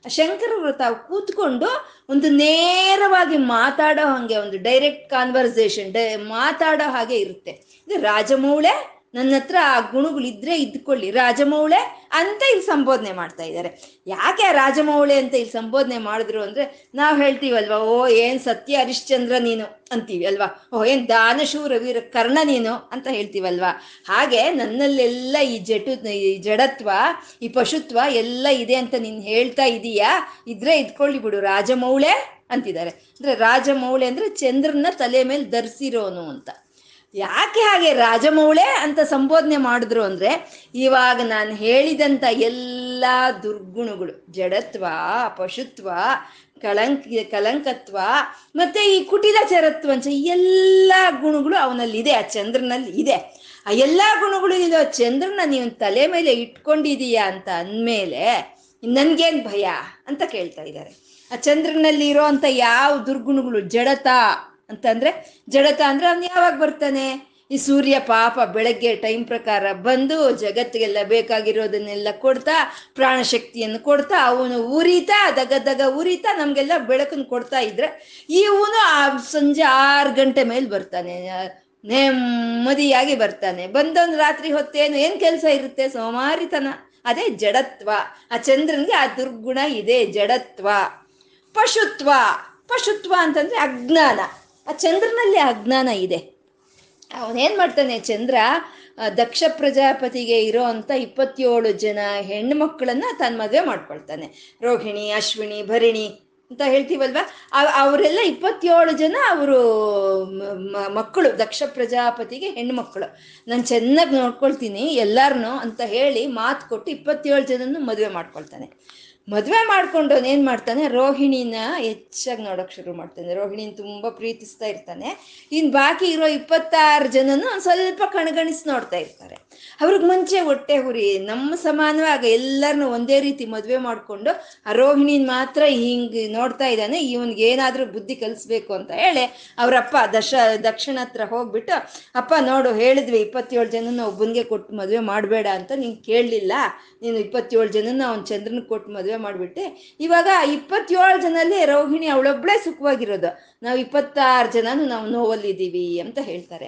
ಶಂಕರರು ತಾವು ಕೂತ್ಕೊಂಡು ಒಂದು ನೇರವಾಗಿ ಮಾತಾಡೋ ಹಾಗೆ ಒಂದು ಡೈರೆಕ್ಟ್ ಕಾನ್ವರ್ಸೇಷನ್ ಡೈ, ಮಾತಾಡೋ ಹಾಗೆ ಇರುತ್ತೆ. ಇದು ರಾಜಮೌಳೆ ನನ್ನ ಹತ್ರ ಆ ಗುಣಗಳಿದ್ರೆ ಇದ್ಕೊಳ್ಳಿ. ರಾಜಮೌಳೆ ಅಂತ ಇಲ್ಲಿ ಸಂಬೋಧನೆ ಮಾಡ್ತಾ ಇದ್ದಾರೆ. ಯಾಕೆ ರಾಜಮೌಳೆ ಅಂತ ಇಲ್ಲಿ ಸಂಬೋಧನೆ ಮಾಡಿದ್ರು ಅಂದ್ರೆ ನಾವು ಹೇಳ್ತೀವಲ್ವಾ, ಓ ಏನ್ ಸತ್ಯ ಹರಿಶ್ಚಂದ್ರ ನೀನು ಅಂತೀವಿ ಅಲ್ವಾ? ಓ ಏನ್ ದಾನಶೂರ ವೀರ ಕರ್ಣ ನೀನು ಅಂತ ಹೇಳ್ತೀವಲ್ವಾ? ಹಾಗೆ ನನ್ನಲ್ಲೆಲ್ಲ ಈ ಜಟು, ಈ ಜಡತ್ವ, ಈ ಪಶುತ್ವ ಎಲ್ಲ ಇದೆ ಅಂತ ನೀನ್ ಹೇಳ್ತಾ ಇದೀಯಾ? ಇದ್ರೆ ಇದ್ಕೊಳ್ಳಿ ಬಿಡು, ರಾಜಮೌಳೆ ಅಂತಿದ್ದಾರೆ. ಅಂದ್ರೆ ರಾಜಮೌಳೆ ಅಂದ್ರೆ ಚಂದ್ರನ ತಲೆ ಮೇಲೆ ಧರಿಸಿರೋನು ಅಂತ. ಯಾಕೆ ಹಾಗೆ ರಾಜಮೌಳೆ ಅಂತ ಸಂಬೋಧನೆ ಮಾಡಿದ್ರು ಅಂದ್ರೆ ಇವಾಗ ನಾನು ಹೇಳಿದಂತ ಎಲ್ಲ ದುರ್ಗುಣಗಳು, ಜಡತ್ವ, ಪಶುತ್ವ, ಕಳಂಕ, ಕಲಂಕತ್ವ ಮತ್ತೆ ಈ ಕುಟಿಲಚರತ್ವ ಅಂತ ಎಲ್ಲ ಗುಣಗಳು ಅವನಲ್ಲಿ ಇದೆ ಆ ಚಂದ್ರನಲ್ಲಿ ಇದೆ. ಆ ಎಲ್ಲ ಗುಣಗಳು ಇರೋ ಚಂದ್ರನ ನೀವು ತಲೆ ಮೇಲೆ ಇಟ್ಕೊಂಡಿದೀಯಾ ಅಂತ ಅಂದಮೇಲೆ ನನ್ಗೇನ್ ಭಯ ಅಂತ ಕೇಳ್ತಾ ಇದ್ದಾರೆ. ಆ ಚಂದ್ರನಲ್ಲಿ ಇರೋ ಅಂತ ಯಾವ ದುರ್ಗುಣಗಳು, ಜಡತ ಅಂತಂದ್ರೆ ಜಡತ ಅಂದ್ರೆ ಅವ್ನು ಯಾವಾಗ ಬರ್ತಾನೆ? ಈ ಸೂರ್ಯ ಪಾಪ ಬೆಳಗ್ಗೆ ಟೈಮ್ ಪ್ರಕಾರ ಬಂದು ಜಗತ್ತಿಗೆಲ್ಲ ಬೇಕಾಗಿರೋದನ್ನೆಲ್ಲ ಕೊಡ್ತಾ, ಪ್ರಾಣಶಕ್ತಿಯನ್ನು ಕೊಡ್ತಾ, ಅವನು ಉರಿತಾ, ದಗ ದಗ ಉರಿತಾ, ನಮ್ಗೆಲ್ಲ ಬೆಳಕನ್ನು ಕೊಡ್ತಾ ಇದ್ರೆ ಇವನು ಆ ಸಂಜೆ ಆರು ಗಂಟೆ ಮೇಲೆ ಬರ್ತಾನೆ. ನೆಮ್ಮದಿಯಾಗಿ ಬರ್ತಾನೆ. ಬಂದೊಂದು ರಾತ್ರಿ ಹೊತ್ತೇನು ಏನು ಕೆಲಸ ಇರುತ್ತೆ? ಸೋಮಾರಿತನ. ಅದೇ ಜಡತ್ವ. ಆ ಚಂದ್ರನಿಗೆ ಆ ದುರ್ಗುಣ ಇದೆ. ಜಡತ್ವ. ಪಶುತ್ವ. ಪಶುತ್ವ ಅಂತಂದ್ರೆ ಅಜ್ಞಾನ. ಆ ಚಂದ್ರನಲ್ಲಿ ಅಜ್ಞಾನ ಇದೆ. ಅವನೇನ್ ಮಾಡ್ತಾನೆ ಚಂದ್ರ ದಕ್ಷ ಪ್ರಜಾಪತಿಗೆ ಇರೋ ಅಂತ ಇಪ್ಪತ್ತೇಳು ಜನ ಹೆಣ್ಣು ಮಕ್ಕಳನ್ನ ತನ್ನ ಮದುವೆ ಮಾಡ್ಕೊಳ್ತಾನೆ. ರೋಹಿಣಿ, ಅಶ್ವಿನಿ, ಭರಿಣಿ ಅಂತ ಹೇಳ್ತೀವಲ್ವಾ? ಅವರೆಲ್ಲ ಇಪ್ಪತ್ತೇಳು ಜನ ಅವರು ಮಕ್ಕಳು, ದಕ್ಷ ಪ್ರಜಾಪತಿಗೆ ಹೆಣ್ಣು ಮಕ್ಕಳು ನಾನು ಚೆನ್ನಾಗಿ ನೋಡ್ಕೊಳ್ತೀನಿ ಎಲ್ಲಾರನು ಅಂತ ಹೇಳಿ ಮಾತು ಕೊಟ್ಟು ಇಪ್ಪತ್ತೇಳು ಜನನು ಮದುವೆ ಮಾಡ್ಕೊಳ್ತಾನೆ. ಮದುವೆ ಮಾಡ್ಕೊಂಡು ಏನು ಮಾಡ್ತಾನೆ? ರೋಹಿಣಿನ ಹೆಚ್ಚಾಗಿ ನೋಡೋಕೆ ಶುರು ಮಾಡ್ತಾನೆ. ರೋಹಿಣಿನ ತುಂಬಾ ಪ್ರೀತಿಸ್ತಾ ಇರ್ತಾನೆ. ಇನ್ ಬಾಕಿ ಇರೋ ಇಪ್ಪತ್ತಾರು ಜನನು ಸ್ವಲ್ಪ ಕಣಗಣಿಸಿ ನೋಡ್ತಾ ಇರ್ತಾರೆ. ಅವ್ರಿಗೆ ಮುಂಚೆ ಹೊಟ್ಟೆ ಹುರಿ ನಮ್ಮ ಸಮಾನವಾಗ ಎಲ್ಲರನ್ನು ಒಂದೇ ರೀತಿ ಮದುವೆ ಮಾಡ್ಕೊಂಡು ಆ ರೋಹಿಣಿನ ಮಾತ್ರ ಹಿಂಗೆ ನೋಡ್ತಾ ಇದ್ದಾನೆ. ಇವನ್ಗೆ ಏನಾದ್ರೂ ಬುದ್ಧಿ ಕಲಿಸ್ಬೇಕು ಅಂತ ಹೇಳಿ ಅವರಪ್ಪ ದಶ, ದಕ್ಷಿಣ ಹತ್ರ ಹೋಗ್ಬಿಟ್ಟು, ಅಪ್ಪ ನೋಡು, ಹೇಳಿದ್ವಿ ಇಪ್ಪತ್ತೇಳು ಜನನ ಒಬ್ಬನಿಗೆ ಕೊಟ್ಟು ಮದುವೆ ಮಾಡಬೇಡ ಅಂತ ನೀನು ಕೇಳಲಿಲ್ಲ. ನೀನು ಇಪ್ಪತ್ತೇಳು ಜನನ ಅವ್ನು ಚಂದ್ರನ ಕೊಟ್ಟು ಮದುವೆ ಮಾಡಿಬಿಟ್ಟೆ ಇವಾಗ ಇಪ್ಪತ್ತೇಳು ಜನಲ್ಲಿ ರೋಹಿಣಿ ಅವಳೊಬ್ಳೆ ಸುಖವಾಗಿರೋದು. ನಾವು ಇಪ್ಪತ್ತಾರು ಜನನು ನಾವು ನೋವಲ್ಲಿದ್ದೀವಿ ಅಂತ ಹೇಳ್ತಾರೆ.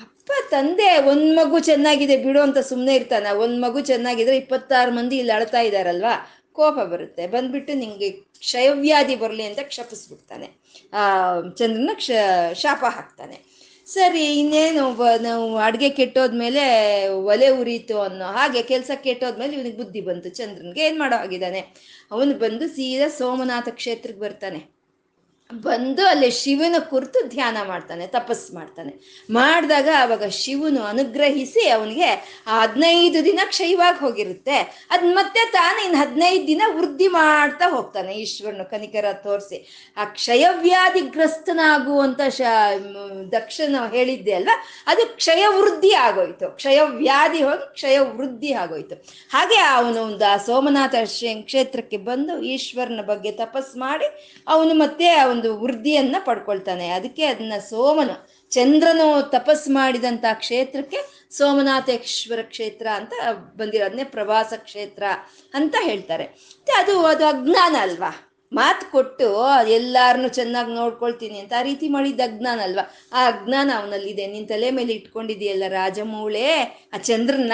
ಅಪ್ಪ ತಂದೆ, ಒಂದ್ ಮಗು ಚೆನ್ನಾಗಿದೆ ಬಿಡು ಅಂತ ಸುಮ್ಮನೆ ಇರ್ತಾನ. ಒಂದ್ ಮಗು ಚೆನ್ನಾಗಿದ್ರೆ ಇಪ್ಪತ್ತಾರು ಮಂದಿ ಇಲ್ಲಿ ಅಳ್ತಾ ಇದಾರಲ್ವಾ? ಕೋಪ ಬರುತ್ತೆ. ಬಂದ್ಬಿಟ್ಟು ನಿಂಗೆ ಕ್ಷಯವ್ಯಾಧಿ ಬರಲಿ ಅಂತ ಕ್ಷಪಿಸ್ಬಿಡ್ತಾನೆ. ಆ, ಚಂದ್ರನ ಕ್ಷ, ಶಾಪ ಹಾಕ್ತಾನೆ. ಸರಿ, ಇನ್ನೇನು ನಾವು ಅಡುಗೆ ಕೆಟ್ಟೋದ್ಮೇಲೆ ಒಲೆ ಉರಿತು ಅನ್ನೋ ಹಾಗೆ ಕೆಲಸ ಕೆಟ್ಟೋದ್ಮೇಲೆ ಇವನಿಗೆ ಬುದ್ಧಿ ಬಂತು. ಚಂದ್ರನ್ಗೆ ಏನು ಮಾಡೋ ಆಗಿದ್ದಾನೆ ಅವನು ಬಂದು ಸೀದಾ ಸೋಮನಾಥ ಕ್ಷೇತ್ರಕ್ಕೆ ಬರ್ತಾನೆ. ಬಂದು ಅಲ್ಲಿ ಶಿವನ ಕುರಿತು ಧ್ಯಾನ ಮಾಡ್ತಾನೆ ತಪಸ್ ಮಾಡ್ತಾನೆ. ಮಾಡಿದಾಗ ಅವಾಗ ಶಿವನು ಅನುಗ್ರಹಿಸಿ ಅವನಿಗೆ ಆ ಹದಿನೈದು ದಿನ ಕ್ಷಯವಾಗಿ ಹೋಗಿರುತ್ತೆ. ಅದ್ ಮತ್ತೆ ತಾನು ಇನ್ನು ಹದಿನೈದು ದಿನ ವೃದ್ಧಿ ಮಾಡ್ತಾ ಹೋಗ್ತಾನೆ ಈಶ್ವರನು ಕನಿಕರ ತೋರಿಸಿ. ಆ ಕ್ಷಯವ್ಯಾಧಿಗ್ರಸ್ತನಾಗುವಂತ ಶ ದಕ್ಷನ ಹೇಳಿದ್ದೆ ಅಲ್ವಾ? ಅದು ಕ್ಷಯ ವೃದ್ಧಿ ಆಗೋಯ್ತು. ಕ್ಷಯವ್ಯಾಧಿ ಹೋಗಿ ಕ್ಷಯ ವೃದ್ಧಿ ಆಗೋಯ್ತು. ಹಾಗೆ ಅವನು ಒಂದು ಆ ಸೋಮನಾಥ ಕ್ಷೇತ್ರಕ್ಕೆ ಬಂದು ಈಶ್ವರನ ಬಗ್ಗೆ ತಪಸ್ ಮಾಡಿ, ಅವನು ಮತ್ತೆ ಒಂದು ವೃದ್ಧಿಯನ್ನ ಪಡ್ಕೊಳ್ತಾನೆ. ಅದಕ್ಕೆ ಅದನ್ನ ಸೋಮನು, ಚಂದ್ರನು ತಪಸ್ ಮಾಡಿದಂತ ಕ್ಷೇತ್ರಕ್ಕೆ ಸೋಮನಾಥೇಶ್ವರ ಕ್ಷೇತ್ರ ಅಂತ ಬಂದಿರೋದನ್ನೇ ಪ್ರವಾಸ ಕ್ಷೇತ್ರ ಅಂತ ಹೇಳ್ತಾರೆ. ಅದು ಅದು ಅಜ್ಞಾನ ಅಲ್ವಾ? ಮಾತು ಕೊಟ್ಟು ಎಲ್ಲಾರನ್ನು ಚೆನ್ನಾಗಿ ನೋಡ್ಕೊಳ್ತೀನಿ ಅಂತ ಆ ರೀತಿ ಮಾಡಿದ್ದ ಅಜ್ಞಾನ ಅಲ್ವಾ? ಆ ಅಜ್ಞಾನ ಅವನಲ್ಲಿದೆ. ನಿನ್ ತಲೆ ಮೇಲೆ ಇಟ್ಕೊಂಡಿದೆಯಲ್ಲ ರಾಜಮೂಳೆ? ಆ ಚಂದ್ರನ?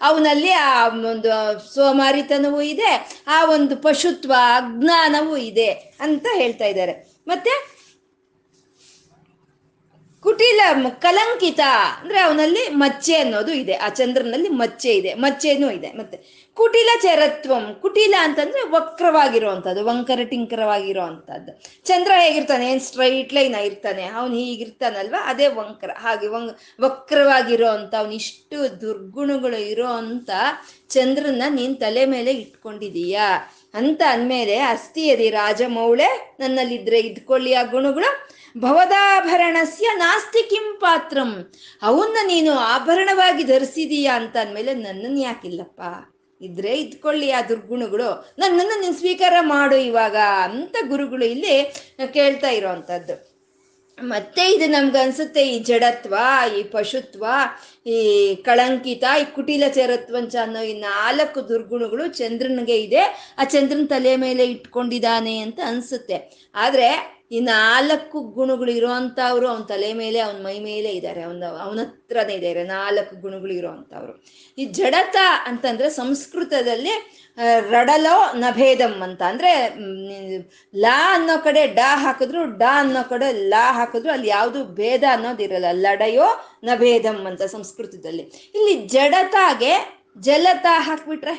ಅವನಲ್ಲಿ ಆ ಒಂದು ಸೋಮಾರಿತನವೂ ಇದೆ, ಆ ಒಂದು ಪಶುತ್ವ, ಅಜ್ಞಾನವೂ ಇದೆ ಅಂತ ಹೇಳ್ತಾ ಇದ್ದಾರೆ. ಮತ್ತೆ ಕುಟಿಲ ಕಲಂಕಿತ ಅಂದ್ರೆ ಅವನಲ್ಲಿ ಮಚ್ಚೆ ಅನ್ನೋದು ಇದೆ, ಆ ಚಂದ್ರನಲ್ಲಿ ಮಚ್ಚೆ ಇದೆ, ಮಚ್ಚೆನೂ ಇದೆ. ಮತ್ತೆ ಕುಟಿಲ ಚರತ್ವಂ, ಕುಟಿಲ ಅಂತಂದ್ರೆ ವಕ್ರವಾಗಿರುವಂಥದ್ದು ವಂಕರ ಟಿಂಕರವಾಗಿರುವಂಥದ್ದು ಚಂದ್ರ ಹೇಗಿರ್ತಾನೆ? ಏನ್ ಸ್ಟ್ರೈಟ್ ಲೈನ್ ಆಗಿರ್ತಾನೆ ಅವನು ಹೀಗಿರ್ತಾನಲ್ವಾ? ಅದೇ ವಂಕರ. ಹಾಗೆ ವಂ ವಕ್ರವಾಗಿರೋ ಅಂತ ಅವನು ಇಷ್ಟು ದುರ್ಗುಣಗಳು ಇರೋ ಅಂತ ಚಂದ್ರನ ನೀನ್ ತಲೆ ಮೇಲೆ ಇಟ್ಕೊಂಡಿದೀಯಾ? ಅಂತ ಅಂದಮೇಲೆ ಅಸ್ಥಿಯದಿ ರಾಜಮೌಳೆ, ನನ್ನಲ್ಲಿದ್ರೆ ಇದ್ಕೊಳ್ಳಿ ಆ ಗುಣಗಳು ಭವದಾಭರಣಸ್ಯ ನಾಸ್ತಿ ಕಿಂ ಪಾತ್ರಂ. ಅವನ್ನ ನೀನು ಆಭರಣವಾಗಿ ಧರಿಸಿದೀಯಾ ಅಂತ ಅಂದಮೇಲೆ ನನ್ನನ್ನು ಯಾಕಿಲ್ಲಪ್ಪ? ಇದ್ರೆ ಇದ್ಕೊಳ್ಳಿ ಆ ದುರ್ಗುಣಗಳು. ನನ್ನನ್ನು ನೀನು ಸ್ವೀಕಾರ ಮಾಡು ಇವಾಗ ಅಂತ ಗುರುಗಳು ಇಲ್ಲಿ ಕೇಳ್ತಾ ಇರೋವಂಥದ್ದು. ಮತ್ತೆ ಇದು ನಮ್ಗೆ ಅನ್ಸುತ್ತೆ ಈ ಜಡತ್ವ, ಈ ಪಶುತ್ವ, ಈ ಕಳಂಕಿತ, ಈ ಕುಟಿಲ ಚರತ್ವಂಚ ಅನ್ನೋ ಈ ನಾಲ್ಕು ದುರ್ಗುಣಗಳು ಚಂದ್ರನಿಗೆ ಇದೆ. ಆ ಚಂದ್ರನ ತಲೆ ಮೇಲೆ ಇಟ್ಕೊಂಡಿದ್ದಾನೆ ಅಂತ ಅನ್ಸುತ್ತೆ. ಆದ್ರೆ ಈ ನಾಲ್ಕು ಗುಣಗಳು ಇರೋವಂಥವ್ರು ಅವನ ತಲೆ ಮೇಲೆ, ಅವನ ಮೈ ಮೇಲೆ ಇದ್ದಾರೆ ಅವನ ಅವನ ಹತ್ರನೇ ಇದ್ದಾರೆ ನಾಲ್ಕು ಗುಣಗಳು ಇರೋವಂಥವ್ರು. ಈ ಜಡತ ಅಂತಂದ್ರೆ ಸಂಸ್ಕೃತದಲ್ಲಿ ರಡಲೋ ನಭೇದಂ ಅಂತ. ಅಂದ್ರೆ ಲಾ ಅನ್ನೋ ಕಡೆ ಡಾ ಹಾಕಿದ್ರು, ಡಾ ಅನ್ನೋ ಕಡೆ ಲಾ ಹಾಕಿದ್ರು, ಅಲ್ಲಿ ಯಾವುದು ಭೇದ ಅನ್ನೋದಿರಲ್ಲ ಲಡಯೋ ನಭೇದಂ ಅಂತ ಸಂಸ್ಕೃತದಲ್ಲಿ. ಇಲ್ಲಿ ಜಡತಾಗೆ ಜಲತ ಹಾಕ್ಬಿಟ್ರೆ,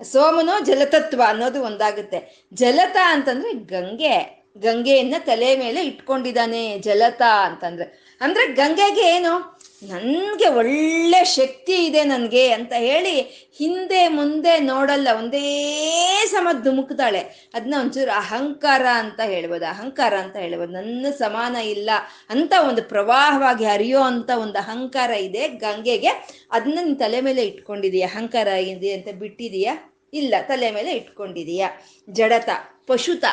ಸೋಮನೋ ಜಲತತ್ವ ಅನ್ನೋದು ಒಂದಾಗುತ್ತೆ. ಜಲತ ಅಂತಂದ್ರೆ ಗಂಗೆ. ಗಂಗೆಯನ್ನ ತಲೆ ಮೇಲೆ ಇಟ್ಕೊಂಡಿದ್ದಾನೆ ಜಲತ ಅಂತಂದ್ರೆ. ಅಂದ್ರೆ ಗಂಗೆಗೆ ಏನು? ನನ್ಗೆ ಒಳ್ಳೆ ಶಕ್ತಿ ಇದೆ ನನಗೆ ಅಂತ ಹೇಳಿ ಹಿಂದೆ ಮುಂದೆ ನೋಡಲ್ಲ, ಒಂದೇ ಸಮ ಧುಮುಕ್ತಾಳೆ. ಅದನ್ನ ಒಂಚೂರು ಅಹಂಕಾರ ಅಂತ ಹೇಳ್ಬೋದು. ಅಹಂಕಾರ ಅಂತ ಹೇಳ್ಬೋದು. ನನ್ನ ಸಮಾನ ಇಲ್ಲ ಅಂತ ಒಂದು ಪ್ರವಾಹವಾಗಿ ಹರಿಯೋ ಅಂತ ಒಂದು ಅಹಂಕಾರ ಇದೆ ಗಂಗೆಗೆ. ಅದನ್ನ ನಿನ್ ತಲೆ ಮೇಲೆ ಇಟ್ಕೊಂಡಿದೀಯ. ಅಹಂಕಾರ ಇದೆ ಅಂತ ಬಿಟ್ಟಿದೀಯಾ? ಇಲ್ಲ, ತಲೆ ಮೇಲೆ ಇಟ್ಕೊಂಡಿದೀಯ. ಜಡತ, ಪಶುತ.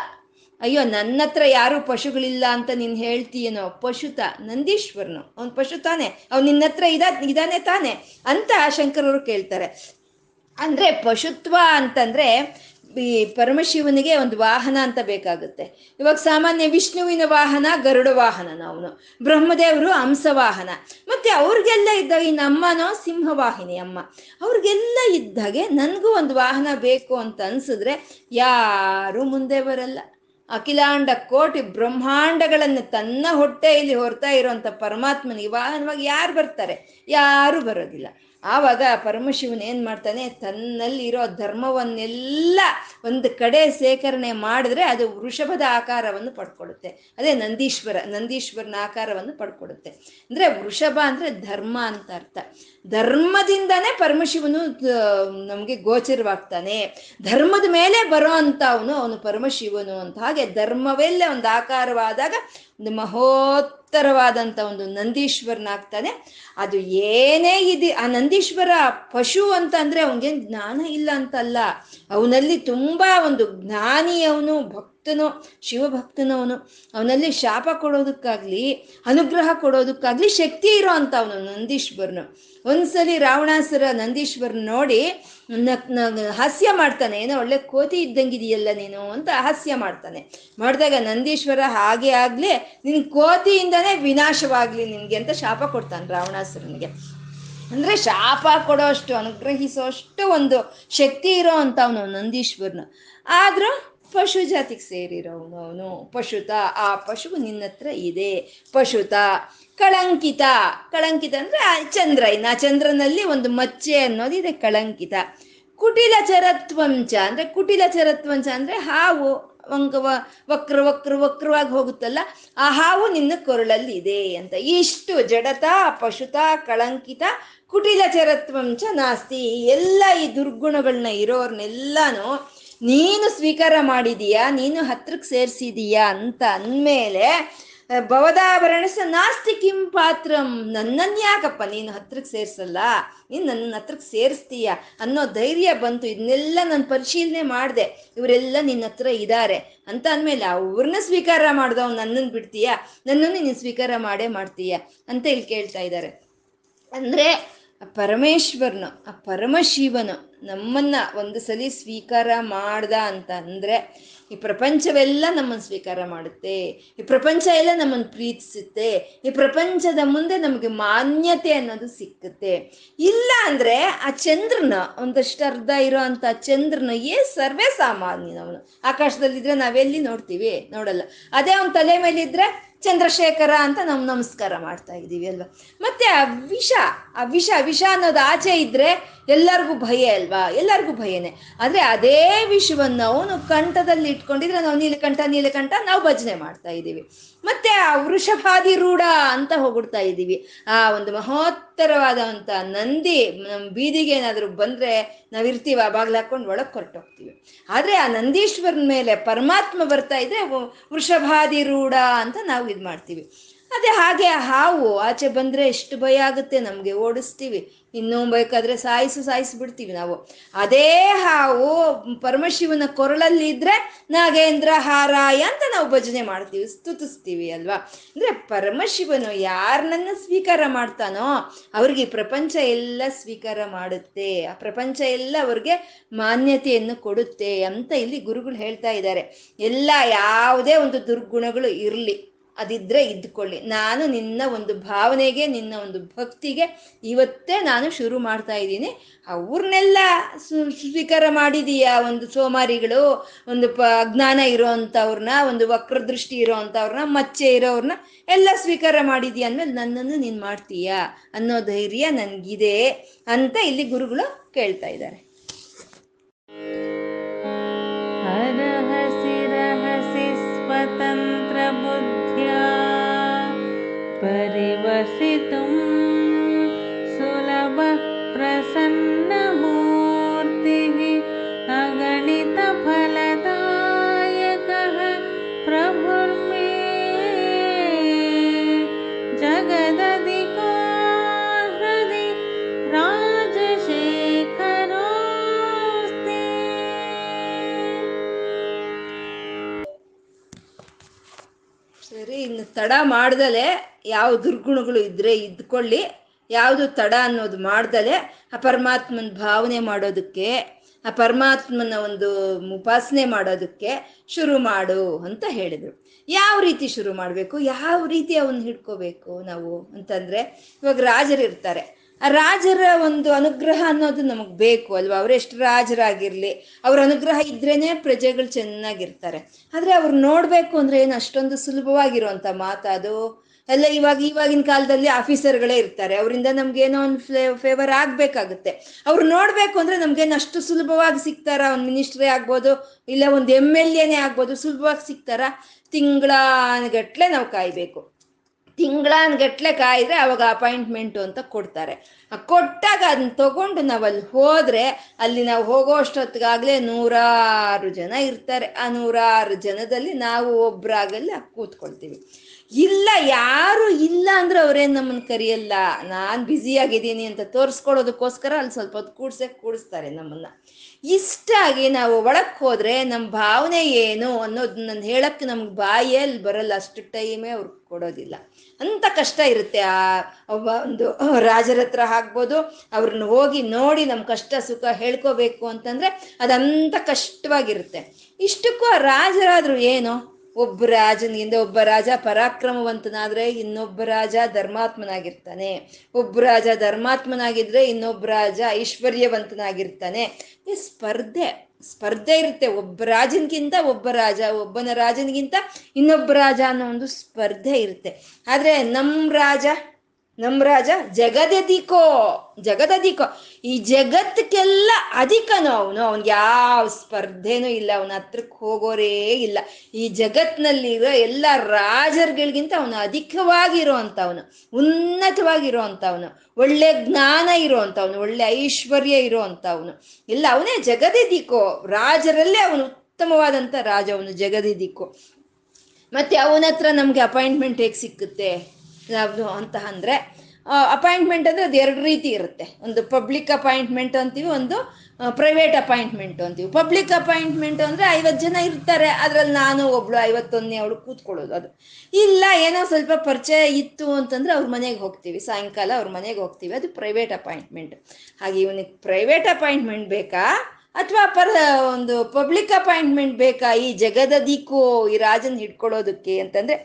ಅಯ್ಯೋ ನನ್ನ ಹತ್ರ ಯಾರು ಪಶುಗಳಿಲ್ಲ ಅಂತ ನೀನು ಹೇಳ್ತೀಯನೋ? ಪಶುತ, ನಂದೀಶ್ವರನು. ಅವನ್ ಪಶು ತಾನೆ. ಅವ್ನು ನಿನ್ನ ಹತ್ರ ಇದ, ಇದಾನೆ ತಾನೆ ಅಂತ ಶಂಕರವರು ಕೇಳ್ತಾರೆ. ಅಂದ್ರೆ ಪಶುತ್ವ ಅಂತಂದ್ರೆ ಈ ಪರಮಶಿವನಿಗೆ ಒಂದು ವಾಹನ ಅಂತ ಬೇಕಾಗುತ್ತೆ. ಇವಾಗ ಸಾಮಾನ್ಯ ವಿಷ್ಣುವಿನ ವಾಹನ, ಗರುಡ ವಾಹನ ಅವನು ಬ್ರಹ್ಮದೇವರು ಹಂಸವಾಹನ ಮತ್ತೆ ಅವ್ರಿಗೆಲ್ಲ ಇದ್ದಾಗ ಈ ನಮ್ಮನೋ ಸಿಂಹವಾಹಿನಿ ಅಮ್ಮ. ಅವ್ರಿಗೆಲ್ಲ ಇದ್ದಾಗೆ ನನಗೂ ಒಂದು ವಾಹನ ಬೇಕು ಅಂತ ಅನ್ಸಿದ್ರೆ ಯಾರು ಮುಂದೆ ಬರಲ್ಲ. ಅಖಿಲಾಂಡ ಕೋಟಿ ಬ್ರಹ್ಮಾಂಡಗಳನ್ನು ತನ್ನ ಹೊಟ್ಟೆಯಲ್ಲಿ ಹೊರ್ತಾ ಇರುವಂತ ಪರಮಾತ್ಮನಿಗೆ ವಾಹನವಾಗಿ ಯಾರು ಬರ್ತಾರೆ? ಯಾರು ಬರೋದಿಲ್ಲ. ಆವಾಗ ಪರಮಶಿವನ್ ಏನ್ ಮಾಡ್ತಾನೆ? ತನ್ನಲ್ಲಿರೋ ಧರ್ಮವನ್ನೆಲ್ಲ ಒಂದು ಕಡೆ ಸೇಖರಣೆ ಮಾಡಿದ್ರೆ ಅದು ವೃಷಭದ ಆಕಾರವನ್ನು ಪಡ್ಕೊಡುತ್ತೆ ಅದೇ ನಂದೀಶ್ವರ, ನಂದೀಶ್ವರನ ಆಕಾರವನ್ನು ಪಡ್ಕೊಡುತ್ತೆ ಅಂದ್ರೆ ವೃಷಭ ಅಂದ್ರೆ ಧರ್ಮ ಅಂತ ಅರ್ಥ. ಧರ್ಮದಿಂದಾನೇ ಪರಮಶಿವನು ನಮಗೆ ಗೋಚರವಾಗ್ತಾನೆ. ಧರ್ಮದ ಮೇಲೆ ಬರೋ ಅಂತ ಅವನು ಅವನು ಪರಮಶಿವನು ಅಂತ. ಹಾಗೆ ಧರ್ಮವೆಲ್ಲ ಒಂದು ಆಕಾರವಾದಾಗ ಒಂದು ಮಹೋತ್ತರವಾದಂಥ ಒಂದು ನಂದೀಶ್ವರನಾಗ್ತಾನೆ. ಅದು ಏನೇ ಇದೆ, ಆ ನಂದೀಶ್ವರ ಪಶು ಅಂತ ಅಂದ್ರೆ ಜ್ಞಾನ ಇಲ್ಲ ಅಂತಲ್ಲ. ಅವನಲ್ಲಿ ತುಂಬಾ ಒಂದು ಜ್ಞಾನಿ ಅವನು ಭಕ್ತನು ಶಿವಭಕ್ತನು ಅವನು ಅವನಲ್ಲಿ ಶಾಪ ಕೊಡೋದಕ್ಕಾಗ್ಲಿ, ಅನುಗ್ರಹ ಕೊಡೋದಕ್ಕಾಗ್ಲಿ ಶಕ್ತಿ ಇರೋ ಅಂತ ಅವನು ನಂದೀಶ್ವರನು. ಒಂದ್ಸಲಿ ರಾವಣಾಸುರ ನಂದೀಶ್ವರನ್ ನೋಡಿ ಹಾಸ್ಯ ಮಾಡ್ತಾನೆ. ಏನೋ ಒಳ್ಳೆ ಕೋತಿ ಇದ್ದಂಗಿದೆಯಲ್ಲ ನೀನು ಅಂತ ಹಾಸ್ಯ ಮಾಡ್ತಾನೆ. ಮಾಡಿದಾಗ ನಂದೀಶ್ವರ ಹಾಗೆ ಆಗ್ಲಿ ನಿನ್ ಕೋತಿಯಿಂದನೇ ವಿನಾಶವಾಗ್ಲಿ ನಿನ್ಗೆ ಅಂತ ಶಾಪ ಕೊಡ್ತಾನೆ ರಾವಣಾಸುರನಿಗೆ. ಅಂದ್ರೆ ಶಾಪ ಕೊಡೋ ಅಷ್ಟು ಅನುಗ್ರಹಿಸೋ ಅಷ್ಟು ಒಂದು ಶಕ್ತಿ ಇರೋ ಅಂತ ಅವನು ನಂದೀಶ್ವರನು. ಆದ್ರೂ ಪಶು ಜಾತಿಗೆ ಸೇರಿರೋನು ಅವನು, ಪಶುತ, ಆ ಪಶು ನಿನ್ನ ಹತ್ರ ಇದೆ. ಪಶುತ, ಕಳಂಕಿತ. ಕಳಂಕಿತ ಅಂದ್ರೆ ಚಂದ್ರ ಇನ್ನು ಆ ಚಂದ್ರನಲ್ಲಿ ಒಂದು ಮಚ್ಚೆ ಅನ್ನೋದು ಇದೆ ಕಳಂಕಿತ. ಕುಟಿಲ ಚರತ್ವಂಚ ಅಂದ್ರೆ, ಕುಟಿಲ ಚರತ್ವಂಚ ಅಂದ್ರೆ ಹಾವು ವಂಕ ವಕ್ರ ವಕ್ರ, ವಕ್ರವಾಗಿ ಹೋಗುತ್ತಲ್ಲ, ಆ ಹಾವು ನಿನ್ನ ಕೊರಳಲ್ಲಿ ಇದೆ ಅಂತ. ಇಷ್ಟು ಜಡತ, ಪಶುತ, ಕಳಂಕಿತ, ಕುಟಿಲ ಚರತ್ವಂಚ ನಾಸ್ತಿ. ಎಲ್ಲ ಈ ದುರ್ಗುಣಗಳನ್ನ ಇರೋರ್ನೆಲ್ಲಾನು ನೀನು ಸ್ವೀಕಾರ ಮಾಡಿದೀಯಾ? ನೀನು ಹತ್ರಕ್ಕೆ ಸೇರಿಸಿದೀಯಾ? ಅಂತ ಅಂದಮೇಲೆ ಭವದಾಭರಣಸ ನಾಸ್ತಿ ಕಿಂ ಪಾತ್ರಂ. ನನ್ನನ್ ಯಾಕಪ್ಪ ನೀನು ಹತ್ರಕ್ಕೆ ಸೇರಿಸಲ್ಲ? ನೀನು ನನ್ನ ಹತ್ರಕ್ಕೆ ಸೇರಿಸ್ತೀಯ? ಅನ್ನೋ ಧೈರ್ಯ ಬಂತು. ಇದನ್ನೆಲ್ಲ ನಾನು ಪರಿಶೀಲನೆ ಮಾಡಿದೆ. ಇವರೆಲ್ಲ ನಿನ್ನ ಹತ್ರ ಇದ್ದಾರೆ ಅಂತ ಅಂದಮೇಲೆ, ಅವ್ರನ್ನ ಸ್ವೀಕಾರ ಮಾಡ್ದವ್ ನನ್ನನ್ನು ಬಿಡ್ತೀಯಾ? ನನ್ನನ್ನು ನೀನು ಸ್ವೀಕಾರ ಮಾಡೇ ಮಾಡ್ತೀಯ? ಅಂತ ಇಲ್ಲಿ ಕೇಳ್ತಾ ಇದ್ದಾರೆ ಅಂದ್ರೆ ಆ ಪರಮೇಶ್ವರನು, ಆ ಪರಮಶಿವನು ನಮ್ಮನ್ನ ಒಂದು ಸಲಿ ಸ್ವೀಕಾರ ಮಾಡ್ದ ಅಂತ ಅಂದ್ರೆ, ಈ ಪ್ರಪಂಚವೆಲ್ಲ ನಮ್ಮನ್ನು ಸ್ವೀಕಾರ ಮಾಡುತ್ತೆ, ಈ ಪ್ರಪಂಚ ಎಲ್ಲ ನಮ್ಮನ್ನು ಪ್ರೀತಿಸುತ್ತೆ, ಈ ಪ್ರಪಂಚದ ಮುಂದೆ ನಮಗೆ ಮಾನ್ಯತೆ ಅನ್ನೋದು ಸಿಕ್ಕುತ್ತೆ. ಇಲ್ಲ ಅಂದ್ರೆ ಆ ಚಂದ್ರನ, ಒಂದಷ್ಟು ಅರ್ಧ ಇರೋ ಅಂತ ಚಂದ್ರನ ಏ ಸರ್ವೇ ಸಾಮಾನ್ಯನವನು ಆಕಾಶದಲ್ಲಿದ್ರೆ ನಾವೆಲ್ಲಿ ನೋಡ್ತೀವಿ? ನೋಡಲ್ಲ. ಅದೇ ಅವನ ತಲೆ ಮೇಲಿದ್ರೆ ಚಂದ್ರಶೇಖರ ಅಂತ ನಾವು ನಮಸ್ಕಾರ ಮಾಡ್ತಾ ಇದ್ದೀವಿ ಅಲ್ವಾ? ಮತ್ತೆ ಆ ವಿಷ ಆ ವಿಷ ವಿಷ ಅನ್ನೋದು ಆಚೆ ಇದ್ರೆ ಎಲ್ಲರಿಗೂ ಭಯ ಅಲ್ವಾ? ಎಲ್ಲರಿಗೂ ಭಯನೇ. ಆದ್ರೆ ಅದೇ ವಿಷವನ್ನು ಅವನು ಕಂಠದಲ್ಲಿ ಇಟ್ಕೊಂಡಿದ್ರೆ, ನಾವು ನೀಲಕಂಠ ನೀಲಕಂಠ ನಾವು ಭಜನೆ ಮಾಡ್ತಾ ಇದ್ದೀವಿ. ಮತ್ತೆ ಆ ವೃಷಭಾದಿ ರೂಢ ಅಂತ ಹೋಗ್ಬಿಡ್ತಾ ಇದ್ದೀವಿ. ಆ ಒಂದು ಮಹೋತ್ತರವಾದಂಥ ನಂದಿ ನಮ್ಮ ಬೀದಿಗೆ ಏನಾದರೂ ಬಂದ್ರೆ ನಾವಿರ್ತೀವಿ ಆ ಬಾಗ್ಲ ಹಾಕೊಂಡು ಒಳಗೆ ಹೊರಟೋಗ್ತೀವಿ ಆದ್ರೆ ಆ ನಂದೀಶ್ವರನ ಮೇಲೆ ಪರಮಾತ್ಮ ಬರ್ತಾ ಇದ್ರೆ ವೃಷಭಾದಿ ರೂಢ ಅಂತ ನಾವು ಇದು ಮಾಡ್ತೀವಿ. ಅದೇ ಹಾಗೆ ಹಾವು ಆಚೆ ಬಂದ್ರೆ ಎಷ್ಟು ಭಯ ಆಗುತ್ತೆ ನಮಗೆ ಓಡಿಸ್ತೀವಿ. ಇನ್ನೂ ಬೇಕಾದ್ರೆ ಸಾಯಿಸು ಸಾಯಿಸ್ಬಿಡ್ತೀವಿ ನಾವು. ಅದೇ ಹಾವು ಪರಮಶಿವನ ಕೊರಳಲ್ಲಿ ಇದ್ರೆ ನಾಗೇಂದ್ರ ಹಾರಾಯ ಅಂತ ನಾವು ಭಜನೆ ಮಾಡ್ತೀವಿ, ಸ್ತುತಿಸ್ತೀವಿ ಅಲ್ವಾ? ಅಂದ್ರೆ ಪರಮಶಿವನು ಯಾರನ್ನ ಸ್ವೀಕಾರ ಮಾಡ್ತಾನೋ ಅವ್ರಿಗೆ ಪ್ರಪಂಚ ಎಲ್ಲ ಸ್ವೀಕಾರ ಮಾಡುತ್ತೆ. ಆ ಪ್ರಪಂಚ ಎಲ್ಲ ಅವ್ರಿಗೆ ಮಾನ್ಯತೆಯನ್ನು ಕೊಡುತ್ತೆ ಅಂತ ಇಲ್ಲಿ ಗುರುಗಳು ಹೇಳ್ತಾ ಇದ್ದಾರೆ. ಎಲ್ಲ ಯಾವುದೇ ಒಂದು ದುರ್ಗುಣಗಳು ಇರಲಿ. ಅದಿದ್ರೆ ಇದ್ಕೊಳ್ಳಿ. ನಾನು ನಿನ್ನ ಒಂದು ಭಾವನೆಗೆ, ನಿನ್ನ ಒಂದು ಭಕ್ತಿಗೆ ಇವತ್ತೇ ನಾನು ಶುರು ಮಾಡ್ತಾ ಇದ್ದೀನಿ. ಅವ್ರನ್ನೆಲ್ಲ ಸ್ವೀಕಾರ ಮಾಡಿದೀಯಾ ಒಂದು ಸೋಮಾರಿಗಳು? ಒಂದು ಪ, ಅಜ್ಞಾನ ಇರೋವಂಥವ್ರನ್ನ ಒಂದು ವಕ್ರದೃಷ್ಟಿ ಇರೋವಂಥವ್ರನ್ನ ಮಚ್ಚೆ ಇರೋವ್ರನ್ನ ಎಲ್ಲ ಸ್ವೀಕಾರ ಮಾಡಿದೀಯ ಅಂದ್ಮೇಲೆ ನನ್ನನ್ನು ನೀನು ಮಾಡ್ತೀಯಾ? ಅನ್ನೋ ಧೈರ್ಯ ನನಗಿದೆ ಅಂತ ಇಲ್ಲಿ ಗುರುಗಳು ಕೇಳ್ತಾ ಇದ್ದಾರೆ. परिवसितुं ತಡ ಮಾಡ್ದಲೆ ಯಾವ ದುರ್ಗುಣಗಳು ಇದ್ರೆ ಇದ್ಕೊಳ್ಳಿ. ಯಾವುದು ತಡ ಅನ್ನೋದು ಮಾಡ್ದಲೆ ಆ ಪರಮಾತ್ಮನ ಭಾವನೆ ಮಾಡೋದಕ್ಕೆ, ಆ ಪರಮಾತ್ಮನ ಒಂದು ಉಪಾಸನೆ ಮಾಡೋದಕ್ಕೆ ಶುರು ಮಾಡು ಅಂತ ಹೇಳಿದ್ರು. ಯಾವ ರೀತಿ ಶುರು ಮಾಡಬೇಕು? ಯಾವ ರೀತಿ ಅವನ್ನ ಹಿಡ್ಕೋಬೇಕು ನಾವು? ಅಂತಂದ್ರೆ ಇವಾಗ ರಾಜರು ಇರ್ತಾರೆ ಆ ರಾಜರ ಒಂದು ಅನುಗ್ರಹ ಅನ್ನೋದು ನಮಗ್ ಬೇಕು ಅಲ್ವಾ? ಅವ್ರು ಎಷ್ಟು ರಾಜರಾಗಿರ್ಲಿ, ಅವ್ರ ಅನುಗ್ರಹ ಇದ್ರೇನೆ ಪ್ರಜೆಗಳು ಚೆನ್ನಾಗಿರ್ತಾರೆ. ಆದ್ರೆ ಅವ್ರು ನೋಡ್ಬೇಕು ಅಂದ್ರೆ ಏನು ಅಷ್ಟೊಂದು ಸುಲಭವಾಗಿರುವಂತ ಮಾತದು ಎಲ್ಲ ಇವಾಗ, ಇವಾಗಿನ ಕಾಲದಲ್ಲಿ ಆಫೀಸರ್ಗಳೇ ಇರ್ತಾರೆ. ಅವರಿಂದ ನಮ್ಗೇನೋ ಒಂದು ಫ್ಲೇ ಫೇವರ್ ಆಗ್ಬೇಕಾಗುತ್ತೆ. ಅವ್ರು ನೋಡ್ಬೇಕು ಅಂದ್ರೆ ನಮ್ಗೇನು ಅಷ್ಟು ಸುಲಭವಾಗಿ ಸಿಗ್ತಾರ? ಒಂದು ಮಿನಿಸ್ಟ್ರೇ ಆಗ್ಬೋದು, ಇಲ್ಲ ಒಂದು ಎಂ ಎಲ್ ಎನೇ ಆಗ್ಬೋದು, ಸುಲಭವಾಗಿ ಸಿಗ್ತಾರ? ತಿಂಗಳಗಟ್ಲೆ ನಾವು ಕಾಯ್ಬೇಕು. ತಿಂಗಳಾನ್ಗಟ್ಲೆ ಕಾಯಿದ್ರೆ ಅವಾಗ ಅಪಾಯಿಂಟ್ಮೆಂಟು ಅಂತ ಕೊಡ್ತಾರೆ. ಕೊಟ್ಟಾಗ ಅದನ್ನ ತಗೊಂಡು ನಾವಲ್ಲಿ ಹೋದ್ರೆ ಅಲ್ಲಿ ನಾವು ಹೋಗೋ ಅಷ್ಟೊತ್ತಿಗಾಗಲೇ ನೂರಾರು ಜನ ಇರ್ತಾರೆ. ಆ ನೂರಾರು ಜನದಲ್ಲಿ ನಾವು ಒಬ್ಬರಾಗಲ್ಲ ಕೂತ್ಕೊಳ್ತೀವಿ. ಇಲ್ಲ, ಯಾರು ಇಲ್ಲ ಅಂದ್ರೆ ಅವ್ರೇನ್ ನಮ್ಮನ್ನ ಕರೆಯಲ್ಲ. ನಾನು ಬ್ಯುಸಿ ಆಗಿದ್ದೀನಿ ಅಂತ ತೋರಿಸ್ಕೊಳ್ಳೋದಕ್ಕೋಸ್ಕರ ಅಲ್ಲಿ ಸ್ವಲ್ಪ ಹೊತ್ತು ಕೂಡ್ಸೆ ಕೂಡಿಸ್ತಾರೆ ನಮ್ಮನ್ನ. ಇಷ್ಟಾಗಿ ನಾವು ಒಳಕ್ ಹೋದ್ರೆ ನಮ್ಮ ಭಾವನೆ ಏನು ಅನ್ನೋದು ನನ್ನ ಹೇಳಕ್ಕೆ ನಮ್ಗೆ ಬಾಯಲ್ಲಿ ಬರಲ್ಲ. ಅಷ್ಟು ಟೈಮೇ ಅವ್ರಿಗೆ ಕೊಡೋದಿಲ್ಲ. ಅಂತ ಕಷ್ಟ ಇರುತ್ತೆ ಆ ಒಂದು ರಾಜರ ಹತ್ರ ಆಗ್ಬೋದು, ಅವ್ರನ್ನ ಹೋಗಿ ನೋಡಿ ನಮ್ಮ ಕಷ್ಟ ಸುಖ ಹೇಳ್ಕೋಬೇಕು ಅಂತಂದ್ರೆ ಅದಂತ ಕಷ್ಟವಾಗಿರುತ್ತೆ. ಇಷ್ಟಕ್ಕೂ ರಾಜರಾದ್ರು ಏನು? ಒಬ್ಬ ರಾಜನಿಂದ ಒಬ್ಬ ರಾಜ ಪರಾಕ್ರಮವಂತನಾದ್ರೆ ಇನ್ನೊಬ್ಬ ರಾಜ ಧರ್ಮಾತ್ಮನಾಗಿರ್ತಾನೆ. ಒಬ್ಬ ರಾಜ ಧರ್ಮಾತ್ಮನಾಗಿದ್ರೆ ಇನ್ನೊಬ್ಬ ರಾಜ ಐಶ್ವರ್ಯವಂತನಾಗಿರ್ತಾನೆ. ಈ ಸ್ಪರ್ಧೆ ಸ್ಪರ್ಧೆ ಇರುತ್ತೆ. ಒಬ್ಬ ರಾಜನ್ಗಿಂತ ಒಬ್ಬ ರಾಜ, ಒಬ್ಬನ ರಾಜನಿಗಿಂತ ಇನ್ನೊಬ್ಬ ರಾಜ ಅನ್ನೋ ಒಂದು ಸ್ಪರ್ಧೆ ಇರುತ್ತೆ. ಆದ್ರೆ ನಮ್ಮ ರಾಜ ನಮ್ ರಾಜ ಜಗದಧಿಕೋ ಜಗದಧಿಕೋ ಈ ಜಗತ್ತಕ್ಕೆಲ್ಲ ಅಧಿಕನು ಅವನು ಅವ್ನಿಗೆ ಯಾವ ಸ್ಪರ್ಧೆನೂ ಇಲ್ಲ, ಅವನ ಹತ್ರಕ್ಕೆ ಹೋಗೋರೇ ಇಲ್ಲ. ಈ ಜಗತ್ನಲ್ಲಿರೋ ಎಲ್ಲ ರಾಜರುಗಳಿಗಿಂತ ಅವನು ಅಧಿಕವಾಗಿರೋ ಅಂಥವನು ಉನ್ನತವಾಗಿರೋ ಒಳ್ಳೆ ಜ್ಞಾನ ಇರೋ ಒಳ್ಳೆ ಐಶ್ವರ್ಯ ಇರೋ ಇಲ್ಲ, ಅವನೇ ಜಗದಿದಿಕೋ. ರಾಜರಲ್ಲೇ ಅವನು ಉತ್ತಮವಾದಂಥ ರಾಜ ಅವನು ಜಗದಿದಿಕೋ. ಮತ್ತೆ ಅವನ ಹತ್ರ ನಮ್ಗೆ ಅಪಾಯಿಂಟ್ಮೆಂಟ್ ಹೇಗೆ ಸಿಕ್ಕುತ್ತೆ? ಯಾವುದು ಅಂತ ಅಂದರೆ ಅಪಾಯಿಂಟ್ಮೆಂಟ್ ಅಂದರೆ ಅದು ಎರಡು ರೀತಿ ಇರುತ್ತೆ. ಒಂದು ಪಬ್ಲಿಕ್ ಅಪಾಯಿಂಟ್ಮೆಂಟ್ ಅಂತೀವಿ, ಒಂದು ಪ್ರೈವೇಟ್ ಅಪಾಯಿಂಟ್ಮೆಂಟ್ ಅಂತೀವಿ. ಪಬ್ಲಿಕ್ ಅಪಾಯಿಂಟ್ಮೆಂಟ್ ಅಂದರೆ ಐವತ್ತು ಜನ ಇರ್ತಾರೆ, ಅದರಲ್ಲಿ ನಾನು ಒಬ್ಳು, ಐವತ್ತೊಂದನೇ ಅವಳು ಕೂತ್ಕೊಳ್ಳೋದು ಅದು. ಇಲ್ಲ, ಏನೋ ಸ್ವಲ್ಪ ಪರಿಚಯ ಇತ್ತು ಅಂತಂದರೆ ಅವ್ರ ಮನೆಗೆ ಹೋಗ್ತೀವಿ. ಸಾಯಂಕಾಲ ಅವ್ರ ಮನೆಗೆ ಹೋಗ್ತೀವಿ. ಅದು ಪ್ರೈವೇಟ್ ಅಪಾಯಿಂಟ್ಮೆಂಟ್ ಹಾಗೆ ಇವನಿಗೆ ಪ್ರೈವೇಟ್ ಅಪಾಯಿಂಟ್ಮೆಂಟ್ ಬೇಕಾ? ಅಥವಾ ಪರ, ಒಂದು ಪಬ್ಲಿಕ್ ಅಪಾಯಿಂಟ್ಮೆಂಟ್ ಬೇಕಾ ಈ ಜಗದ ದಿಕ್ಕು ಈ ರಾಜನ ಹಿಡ್ಕೊಳ್ಳೋದಕ್ಕೆ ಅಂತಂದ್ರೆ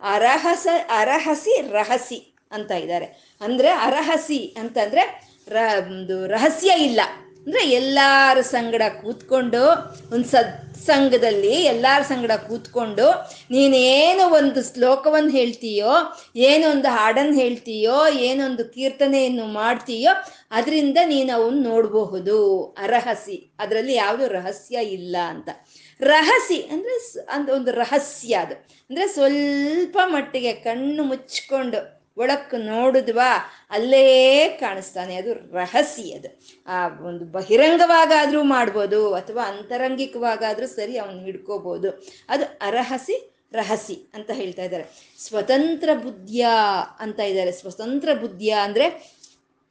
ಅರಹಸ, ಅರಹಸಿ, ರಹಸಿ ಅಂತ ಇದ್ದಾರೆ. ಅಂದ್ರೆ ಅರಹಸಿ ಅಂತಂದ್ರೆ ರ ಒಂದು ರಹಸ್ಯ ಇಲ್ಲ. ಅಂದ್ರೆ ಎಲ್ಲಾರ ಸಂಗಡ ಕೂತ್ಕೊಂಡು ಒಂದು ಸತ್ಸಂಗದಲ್ಲಿ ಎಲ್ಲಾರ ಸಂಗಡ ಕೂತ್ಕೊಂಡು ನೀನೇನು ಒಂದು ಶ್ಲೋಕವನ್ನು ಹೇಳ್ತೀಯೋ ಏನೊಂದು ಹಾಡನ್ನು ಹೇಳ್ತೀಯೋ ಏನೊಂದು ಕೀರ್ತನೆಯನ್ನು ಮಾಡ್ತೀಯೋ, ಅದರಿಂದ ನೀನು ಅವನ್ನ ನೋಡಬಹುದು. ಅರಹಸಿ. ಅದರಲ್ಲಿ ಯಾವುದು ರಹಸ್ಯ ಇಲ್ಲ ಅಂತ. ರಹಸಿ ಅಂದ್ರೆ ಅಂತ ಒಂದು ರಹಸ್ಯ ಅದು. ಅಂದ್ರೆ ಸ್ವಲ್ಪ ಮಟ್ಟಿಗೆ ಕಣ್ಣು ಮುಚ್ಕೊಂಡು ಒಳಕ್ಕೆ ನೋಡಿದ್ವಾ, ಅಲ್ಲೇ ಕಾಣಿಸ್ತಾನೆ. ಅದು ರಹಸ್ಯ ಅದು. ಆ ಒಂದು ಬಹಿರಂಗವಾಗಾದ್ರೂ ಮಾಡ್ಬೋದು, ಅಥವಾ ಅಂತರಂಗಿಕವಾಗಾದ್ರೂ ಸರಿ ಅವನು ಹಿಡ್ಕೋಬಹುದು ಅದು ಅರಹಸಿ ರಹಸಿ ಅಂತ ಹೇಳ್ತಾ ಇದ್ದಾರೆ. ಸ್ವತಂತ್ರ ಬುದ್ಧಿಯ ಅಂತ ಇದ್ದಾರೆ. ಸ್ವತಂತ್ರ ಬುದ್ಧಿಯ ಅಂದ್ರೆ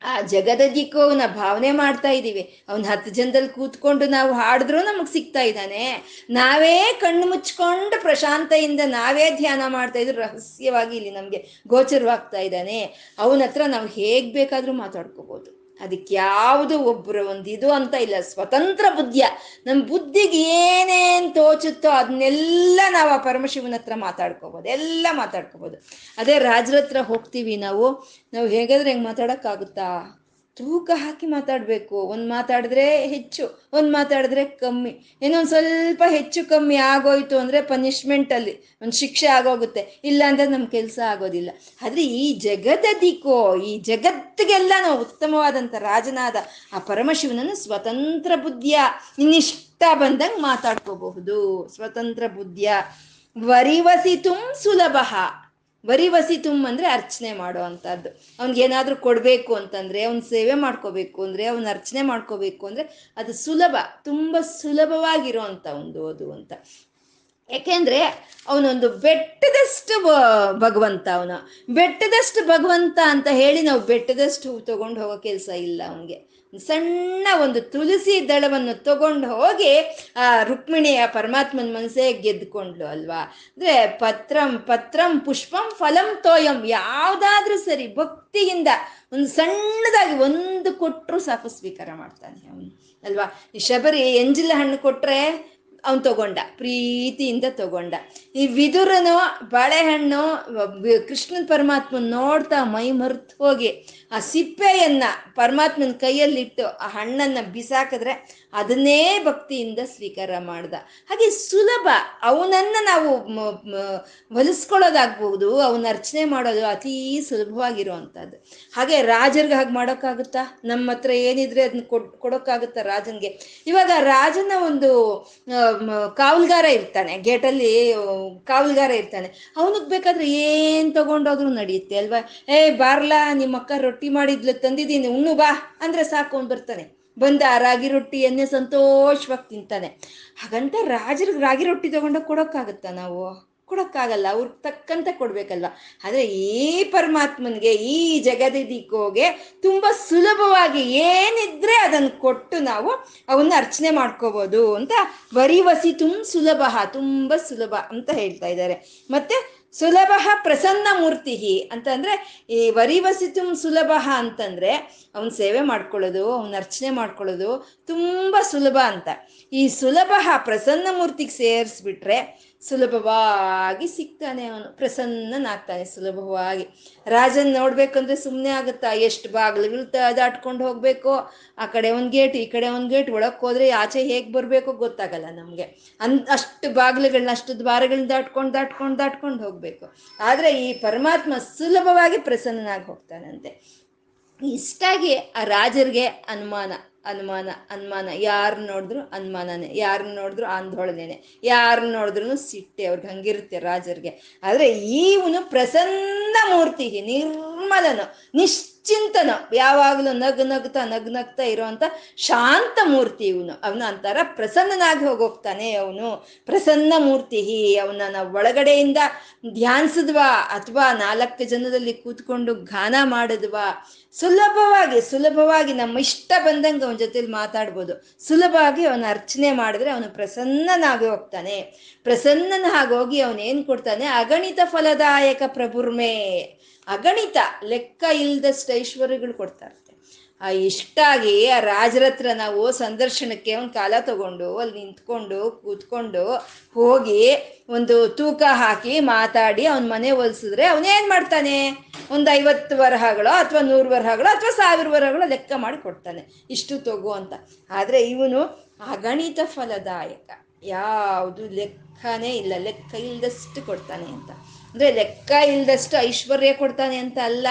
ಆ ಜಗದದಿಕ್ಕೂ ಅವನ ಭಾವನೆ ಮಾಡ್ತಾ ಇದ್ದೀವಿ ಅವನ ಹತ್ತು ಜನದಲ್ಲಿ ಕೂತ್ಕೊಂಡು ನಾವು ಹಾಡಿದ್ರು ನಮಗೆ ಸಿಗ್ತಾ ಇದ್ದಾನೆ. ನಾವೇ ಕಣ್ಣು ಮುಚ್ಕೊಂಡು ಪ್ರಶಾಂತೆಯಿಂದ ನಾವೇ ಧ್ಯಾನ ಮಾಡ್ತಾ ಇದ್ರು ರಹಸ್ಯವಾಗಿ ಇಲ್ಲಿ ನಮಗೆ ಗೋಚರವಾಗ್ತಾ ಇದ್ದಾನೆ. ಅವನ ಹತ್ರ ನಾವು ಹೇಗ್ ಬೇಕಾದ್ರೂ ಮಾತಾಡ್ಕೋಬಹುದು ಅದಕ್ಕೆ ಯಾವುದು ಒಬ್ಬರ ಒಂದು ಇದು ಅಂತ ಇಲ್ಲ, ಸ್ವತಂತ್ರ ಬುದ್ಧಿಯ. ನಮ್ಮ ಬುದ್ಧಿಗೆ ಏನೇನು ತೋಚುತ್ತೋ ಅದನ್ನೆಲ್ಲ ನಾವು ಆ ಪರಮಶಿವನ ಹತ್ರ ಮಾತಾಡ್ಕೋಬೋದು, ಎಲ್ಲ ಮಾತಾಡ್ಕೋಬೋದು. ಅದೇ ರಾಜರ ಹತ್ರ ಹೋಗ್ತೀವಿ ನಾವು. ನಾವು ಹೇಗಾದ್ರೆ ಹೆಂಗೆ ಮಾತಾಡೋಕ್ಕಾಗುತ್ತಾ? ತೂಕ ಹಾಕಿ ಮಾತಾಡಬೇಕು. ಒಂದು ಮಾತಾಡಿದ್ರೆ ಹೆಚ್ಚು, ಒಂದು ಮಾತಾಡಿದ್ರೆ ಕಮ್ಮಿ. ಏನೋ ಒಂದು ಸ್ವಲ್ಪ ಹೆಚ್ಚು ಕಮ್ಮಿ ಆಗೋಯ್ತು ಅಂದರೆ ಪನಿಷ್ಮೆಂಟಲ್ಲಿ ಒಂದು ಶಿಕ್ಷೆ ಆಗೋಗುತ್ತೆ. ಇಲ್ಲ ಅಂದರೆ ನಮ್ಮ ಕೆಲಸ ಆಗೋದಿಲ್ಲ. ಆದರೆ ಈ ಜಗದದಿಕೋ, ಈ ಜಗತ್ತಿಗೆಲ್ಲ ನಾವು ಉತ್ತಮವಾದಂಥ ರಾಜನಾದ ಆ ಪರಮಶಿವನನ್ನು ಸ್ವತಂತ್ರ ಬುದ್ಧಿಯ ಇನ್ನಿಷ್ಟ ಬಂದಂಗೆ ಮಾತಾಡ್ಕೋಬಹುದು. ಸ್ವತಂತ್ರ ಬುದ್ಧಿಯ ವರಿವಸಿತುಂ ಸುಲಭ. ವರಿವಸಿತುಂ ಅಂದ್ರೆ ಅರ್ಚನೆ ಮಾಡೋ ಅವ್ನಿಗೆ ಏನಾದ್ರೂ ಕೊಡಬೇಕು ಅಂತಂದ್ರೆ, ಅವ್ನ ಸೇವೆ ಮಾಡ್ಕೋಬೇಕು ಅಂದ್ರೆ, ಅವ್ನ ಅರ್ಚನೆ ಮಾಡ್ಕೋಬೇಕು ಅಂದ್ರೆ ಅದು ಸುಲಭ, ತುಂಬಾ ಸುಲಭವಾಗಿರುವಂಥ ಒಂದು ಅದು ಅಂತ. ಯಾಕೆಂದ್ರೆ ಅವನೊಂದು ಬೆಟ್ಟದಷ್ಟು ಭಗವಂತ ಅವನು. ಬೆಟ್ಟದಷ್ಟು ಭಗವಂತ ಅಂತ ಹೇಳಿ ನಾವು ಬೆಟ್ಟದಷ್ಟು ತಗೊಂಡು ಹೋಗೋ ಕೆಲಸ ಇಲ್ಲ ಅವನಿಗೆ. ಸಣ್ಣ ಒಂದು ತುಳಸಿ ದಳವನ್ನು ತಗೊಂಡು ಹೋಗಿ, ಆ ರುಕ್ಮಿಣಿಯ ಪರಮಾತ್ಮನ ಮನಸ್ಸೇ ಗೆದ್ಕೊಂಡ್ಲು ಅಲ್ವಾ? ಅಂದ್ರೆ ಪತ್ರಂ ಪತ್ರಂ ಪುಷ್ಪಂ ಫಲಂ ತೋಯಂ, ಯಾವ್ದಾದ್ರೂ ಸರಿ ಭಕ್ತಿಯಿಂದ ಒಂದು ಸಣ್ಣದಾಗಿ ಒಂದು ಕೊಟ್ಟರು ಸಾಕು ಸ್ವೀಕಾರ ಮಾಡ್ತಾನೆ ಅವನು, ಅಲ್ವಾ? ಈ ಶಬರಿ, ಎಂಜಿಲ ಹಣ್ಣು ಕೊಟ್ರೆ ಅವನು ತಗೊಂಡ, ಪ್ರೀತಿಯಿಂದ ತಗೊಂಡ. ಈ ವಿದುರನು ಬಾಳೆಹಣ್ಣು ಕೃಷ್ಣನ್ ಪರಮಾತ್ಮ ನೋಡ್ತಾ ಮೈ ಮರೆತು ಹೋಗಿ ಆ ಸಿಪ್ಪೆಯನ್ನ ಪರಮಾತ್ಮನ ಕೈಯಲ್ಲಿಟ್ಟು ಆ ಹಣ್ಣನ್ನ ಬಿಸಾಕಿದ್ರೆ ಅದನ್ನೇ ಭಕ್ತಿಯಿಂದ ಸ್ವೀಕಾರ ಮಾಡ್ದ. ಹಾಗೆ ಸುಲಭ, ಅವನನ್ನ ನಾವು ಹೊಲಿಸ್ಕೊಳ್ಳೋದಾಗ್ಬಹುದು ಅವನ ಅರ್ಚನೆ ಮಾಡೋದು ಅತೀ ಸುಲಭವಾಗಿರುವಂಥದ್ದು ಹಾಗೆ ರಾಜರಿಗೆ ಹಾಗೆ ಮಾಡೋಕ್ಕಾಗುತ್ತಾ? ನಮ್ಮ ಹತ್ರ ಏನಿದ್ರೆ ಅದನ್ನ ಕೊಡ್, ಕೊಡೋಕ್ಕಾಗುತ್ತಾ ರಾಜನ್ಗೆ? ಇವಾಗ ರಾಜನ ಒಂದು ಕಾವಲ್ಗಾರ ಇರ್ತಾನೆ, ಗೇಟಲ್ಲಿ ಕಾವಲ್ಗಾರ ಇರ್ತಾನೆ. ಅವನಿಗೆ ಬೇಕಾದ್ರೆ ಏನು ತಗೊಂಡೋದ್ರು ನಡೆಯುತ್ತೆ ಅಲ್ವಾ? ಏ, ಬಾರ್ಲಾ ನಿಮ್ಮ ಅಕ್ಕ ರೊಟ್ಟಿ ಮಾಡಿದ್ಲು, ತಂದಿದ್ದೀನಿ, ಉಣ್ಣು ಬಾ, ಅಂದರೆ ಸಾಕು, ಅವ್ನು ಬರ್ತಾನೆ. ಬಂದ ಆ ರಾಗಿ ರೊಟ್ಟಿಯನ್ನೇ ಸಂತೋಷವಾಗಿ ತಿಂತಾನೆ. ಹಾಗಂತ ರಾಜರಿಗೆ ರಾಗಿ ರೊಟ್ಟಿ ತಗೊಂಡ ಕೊಡೋಕ್ಕಾಗತ್ತಾ ನಾವು? ಕೊಡೋಕ್ಕಾಗಲ್ಲ ಅವ್ರಿಗೆ ತಕ್ಕಂತೆ ಕೊಡ್ಬೇಕಲ್ವಾ? ಆದರೆ ಈ ಪರಮಾತ್ಮನ್ಗೆ, ಈ ಜಗದಿದಿಕೋಗೆ ತುಂಬಾ ಸುಲಭವಾಗಿ ಏನಿದ್ರೆ ಅದನ್ನು ಕೊಟ್ಟು ನಾವು ಅವನ್ನ ಅರ್ಚನೆ ಮಾಡ್ಕೋಬಹುದು ಅಂತ ವರಿವಸಿ ತುಂಬ ಸುಲಭ, ತುಂಬಾ ಸುಲಭ ಅಂತ ಹೇಳ್ತಾ ಇದ್ದಾರೆ. ಮತ್ತೆ ಸುಲಭ ಪ್ರಸನ್ನ ಮೂರ್ತಿ ಅಂತಂದ್ರೆ ಈ ವರಿವಸಿತು ಸುಲಭ ಅಂತಂದ್ರೆ ಅವನ್ ಸೇವೆ ಮಾಡ್ಕೊಳ್ಳೋದು, ಅವನ ಅರ್ಚನೆ ಮಾಡ್ಕೊಳ್ಳೋದು ತುಂಬಾ ಸುಲಭ ಅಂತ. ಈ ಸುಲಭ ಪ್ರಸನ್ನ ಮೂರ್ತಿಗೆ ಸೇರಿಸ್ಬಿಟ್ರೆ ಸುಲಭವಾಗಿ ಸಿಗ್ತಾನೆ ಅವನು. ಪ್ರಸನ್ನನಾಗ್ತಾನೆ ಸುಲಭವಾಗಿ. ರಾಜನ್ ನೋಡ್ಬೇಕಂದ್ರೆ ಸುಮ್ಮನೆ ಆಗುತ್ತಾ? ಎಷ್ಟು ಬಾಗಿಲುಗಳು ದಾಟ್ಕೊಂಡು ಹೋಗ್ಬೇಕು? ಆ ಕಡೆ ಒಂದು ಗೇಟ್, ಈ ಕಡೆ ಒಂದು ಗೇಟ್, ಒಳಕ್ ಹೋದ್ರೆ ಆಚೆ ಹೇಗೆ ಬರಬೇಕು ಗೊತ್ತಾಗಲ್ಲ ನಮಗೆ. ಅನ್, ಅಷ್ಟು ಬಾಗಿಲುಗಳನ್ನ ಅಷ್ಟು ದ್ವಾರಗಳನ್ನ ದಾಟ್ಕೊಂಡು ದಾಟ್ಕೊಂಡು ದಾಟ್ಕೊಂಡು ಹೋಗ್ಬೇಕು. ಆದ್ರೆ ಈ ಪರಮಾತ್ಮ ಸುಲಭವಾಗಿ ಪ್ರಸನ್ನನಾಗಿ ಹೋಗ್ತಾನಂತೆ. ಇಷ್ಟಾಗಿ ಆ ರಾಜರಿಗೆ ಅನುಮಾನ. ಅನುಮಾನ ಅನುಮಾನ. ಯಾರು ನೋಡಿದ್ರು ಅನುಮಾನನೇ ಯಾರನ್ನ ನೋಡಿದ್ರು ಆಂದೋಳನೇನೆ ಯಾರನ್ನ ನೋಡಿದ್ರು ಸಿಟ್ಟೆ ಅವ್ರಿಗೆ ಹಂಗಿರುತ್ತೆ ರಾಜರಿಗೆ. ಆದರೆ ಇವನು ಪ್ರಸನ್ನ ಮೂರ್ತಿ, ನಿರ್ಮಲನು ನಿಶ್ಚಿಂತನು ಯಾವಾಗಲೂ ನಗ್ ನಗ್ತಾ ನಗ್ ನಗ್ತಾ ಇರುವಂತ ಶಾಂತ ಮೂರ್ತಿ ಇವನು. ಅವನ ಅಂತಾರ ಪ್ರಸನ್ನನಾಗಿ ಹೋಗೋಗ್ತಾನೆ ಅವನು. ಪ್ರಸನ್ನ ಮೂರ್ತಿ ಅವನ ನಾವು ಒಳಗಡೆಯಿಂದ ಧ್ಯಾನಿಸಿದ್ವಾ ಅಥವಾ ನಾಲ್ಕು ಜನದಲ್ಲಿ ಕೂತ್ಕೊಂಡು ಘಾನ ಮಾಡಿದ್ವಾ. ಸುಲಭವಾಗಿ ಸುಲಭವಾಗಿ ನಮ್ಮ ಇಷ್ಟ ಬಂದಂಗೆ ಅವನ ಜೊತೆಲಿ ಮಾತಾಡ್ಬೋದು. ಸುಲಭವಾಗಿ ಅವನ ಅರ್ಚನೆ ಮಾಡಿದ್ರೆ ಅವನು ಪ್ರಸನ್ನನಾಗಿ ಹೋಗ್ತಾನೆ. ಪ್ರಸನ್ನನಾಗಿ ಹೋಗಿ ಅವನು ಏನು ಕೊಡ್ತಾನೆ? ಅಗಣಿತ ಫಲದಾಯಕ ಪ್ರಭುರ್ಮೆ. ಅಗಣಿತ ಲೆಕ್ಕ ಇಲ್ದಷ್ಟು ಐಶ್ವರ್ಯಗಳು ಕೊಡ್ತಾ ಇರುತ್ತೆ ಆ ಇಷ್ಟಾಗಿ ಆ ರಾಜರತ್ರ ನಾವು ಸಂದರ್ಶನಕ್ಕೆ ಒಂದು ಕಾಲ ತಗೊಂಡು ಅಲ್ಲಿ ನಿಂತ್ಕೊಂಡು ಕೂತ್ಕೊಂಡು ಹೋಗಿ ಒಂದು ತೂಕ ಹಾಕಿ ಮಾತಾಡಿ ಅವನ ಮನೆ ಹೊಲ್ಸಿದ್ರೆ ಅವನೇನ್ ಮಾಡ್ತಾನೆ? ಒಂದು ಐವತ್ತು ವರಹಗಳು ಅಥವಾ ನೂರು ವರಹಗಳು ಅಥವಾ ಸಾವಿರ ವರಹಗಳು ಲೆಕ್ಕ ಮಾಡಿ ಕೊಡ್ತಾನೆ. ಇಷ್ಟು ತಗೋ ಅಂತ. ಆದರೆ ಇವನು ಅಗಣಿತ ಫಲದಾಯಕ. ಯಾವುದು ಲೆಕ್ಕನೇ ಇಲ್ಲ. ಲೆಕ್ಕ ಇಲ್ದಷ್ಟು ಕೊಡ್ತಾನೆ ಅಂತ. ಅಂದ್ರೆ ಲೆಕ್ಕ ಇಲ್ದಷ್ಟು ಐಶ್ವರ್ಯ ಕೊಡ್ತಾನೆ ಅಂತ ಅಲ್ಲ.